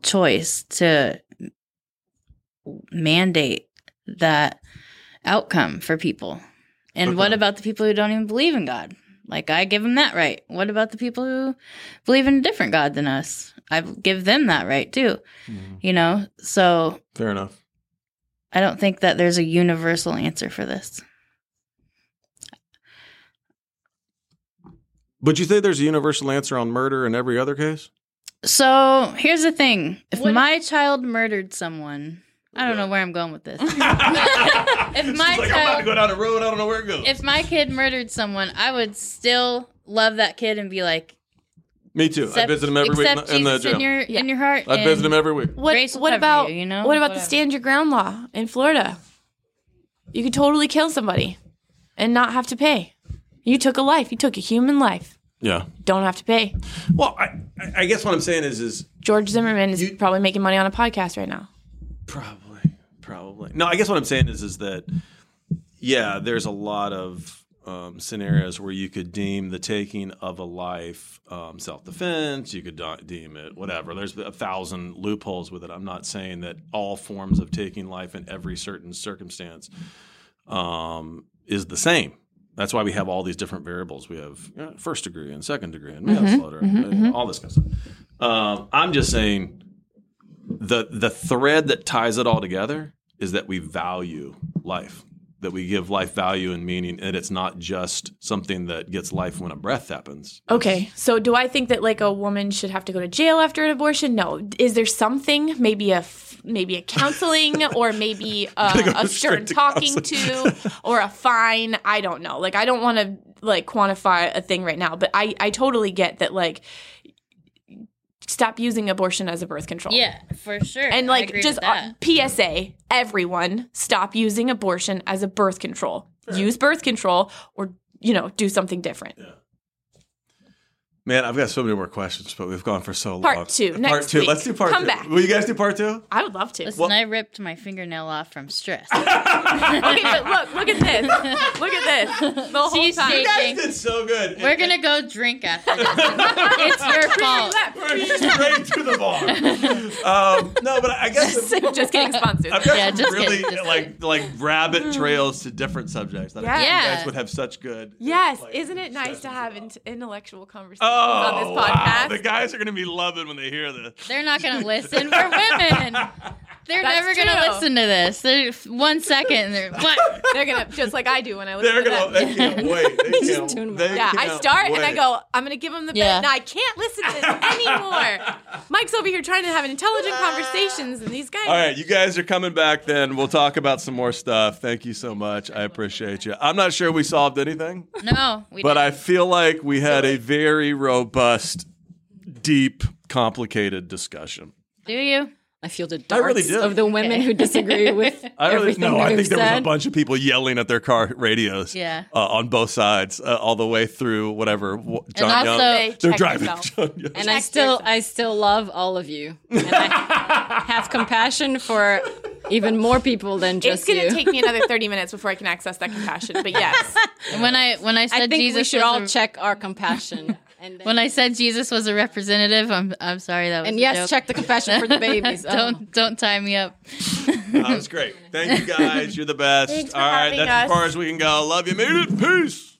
choice to mandate that outcome for people. And what about the people who don't even believe in God? Like I give them that right. What about the people who believe in a different God than us? I give them that right too. Mhm. You know, so Fair enough. I don't think that there's a universal answer for this. But you think there's a universal answer on murder in every other case? So here's the thing: if What- my child murdered someone, I don't know where I'm going with this. (laughs) if my like, I'm about to child- go down the road, I don't know where it goes. if my kid murdered someone, I would still love that kid and be like, Me too. I visit him every week accept in the Jesus jail. in your in your heart. I'd visit him every week. What Grace what about you, you know? what about the stand your ground law in Florida? You could totally kill somebody and not have to pay. You took a life. You took a human life. Yeah. Don't have to pay. Well, I, I- I guess what I'm saying is, is George Zimmerman is You- probably making money on a podcast right now. Probably, probably. No, I guess what I'm saying is, is that yeah, there's a lot of um, scenarios where you could deem the taking of a life um, self-defense. You could deem it whatever. There's a thousand loopholes with it. I'm not saying that all forms of taking life in every certain circumstance um, is the same. That's why we have all these different variables. We have you know, first degree and second degree and manslaughter, and all this kind of stuff. Um, I'm just saying the the thread that ties it all together is that we value life that we give life value and meaning and it's not just something that gets life when a breath happens Okay, so do I think that like a woman should have to go to jail after an abortion? No. Is there something, maybe a f- maybe a counseling (laughs) or maybe uh, a, go a stern to talking counseling. to or a fine? I don't know. Like I don't want to like quantify a thing right now, but I I totally get that like stop using abortion as a birth control. Yeah, for sure. And like just uh, PSA, everyone stop using abortion as a birth control. Use birth control or you know, do something different. Man i've got so many more questions but we've gone for so long Part two, part next two week. let's do part Come two back. will you guys do part two I would love to. Listen, I ripped my fingernail off from stress. (laughs) okay, but look, look at this. Look at this. The whole She's time. you guys did so good We're gonna go drink after this. (laughs) it's your fault. We're straight to the bar um, no but i guess Just getting sponsored. I've got Yeah, some just really kidding, just like like rabbit trails to different subjects that I think Yeah. you guys would have such good Yes, like, isn't it nice to have in- intellectual conversations Oh, on this oh, wow. The guys are going to be loving when they hear this. They're not gonna (laughs) listen. We're women. (laughs) They're That's never gonna listen to this. They're one second. And they're (laughs) what? They're gonna just like I do when I listen They're to going to, them. they can't (laughs) wait. They can't, tune 'em they Yeah, I can't start and I go, I'm gonna give them the Yeah. bit. Now I can't listen to this anymore. Mike's over here trying to have intelligent (laughs) conversations, and these guys. All right, you guys are coming back then. We'll talk about some more stuff. Thank you so much. I appreciate you. I'm not sure we solved anything, No, we but didn't. I feel like we had a very robust, deep, complicated discussion. do you? I feel the I really of the women who disagree with (laughs) I really everything no. that I we've think there was a bunch of people yelling at their car radios. Yeah. uh, on both sides, uh, all the way through whatever w- John also- Young. They They're driving. themselves. (laughs) John Young. and I still, yourself. I still love all of you, and I (laughs) have compassion for even more people than just. It's just gonna you. take me another 30 minutes before I can access that compassion. But yes, when I when I said I think Jesus we should all a- check our compassion. And, then- when I said Jesus was a representative, I'm I'm sorry that was and a yes, joke. check the confession for the (laughs) babies. Oh. don't um. don't tie me up. (laughs) that was great. Thank you guys. You're the best. Thanks for all right, having that's as far as we can go. Love you. Made it. Peace.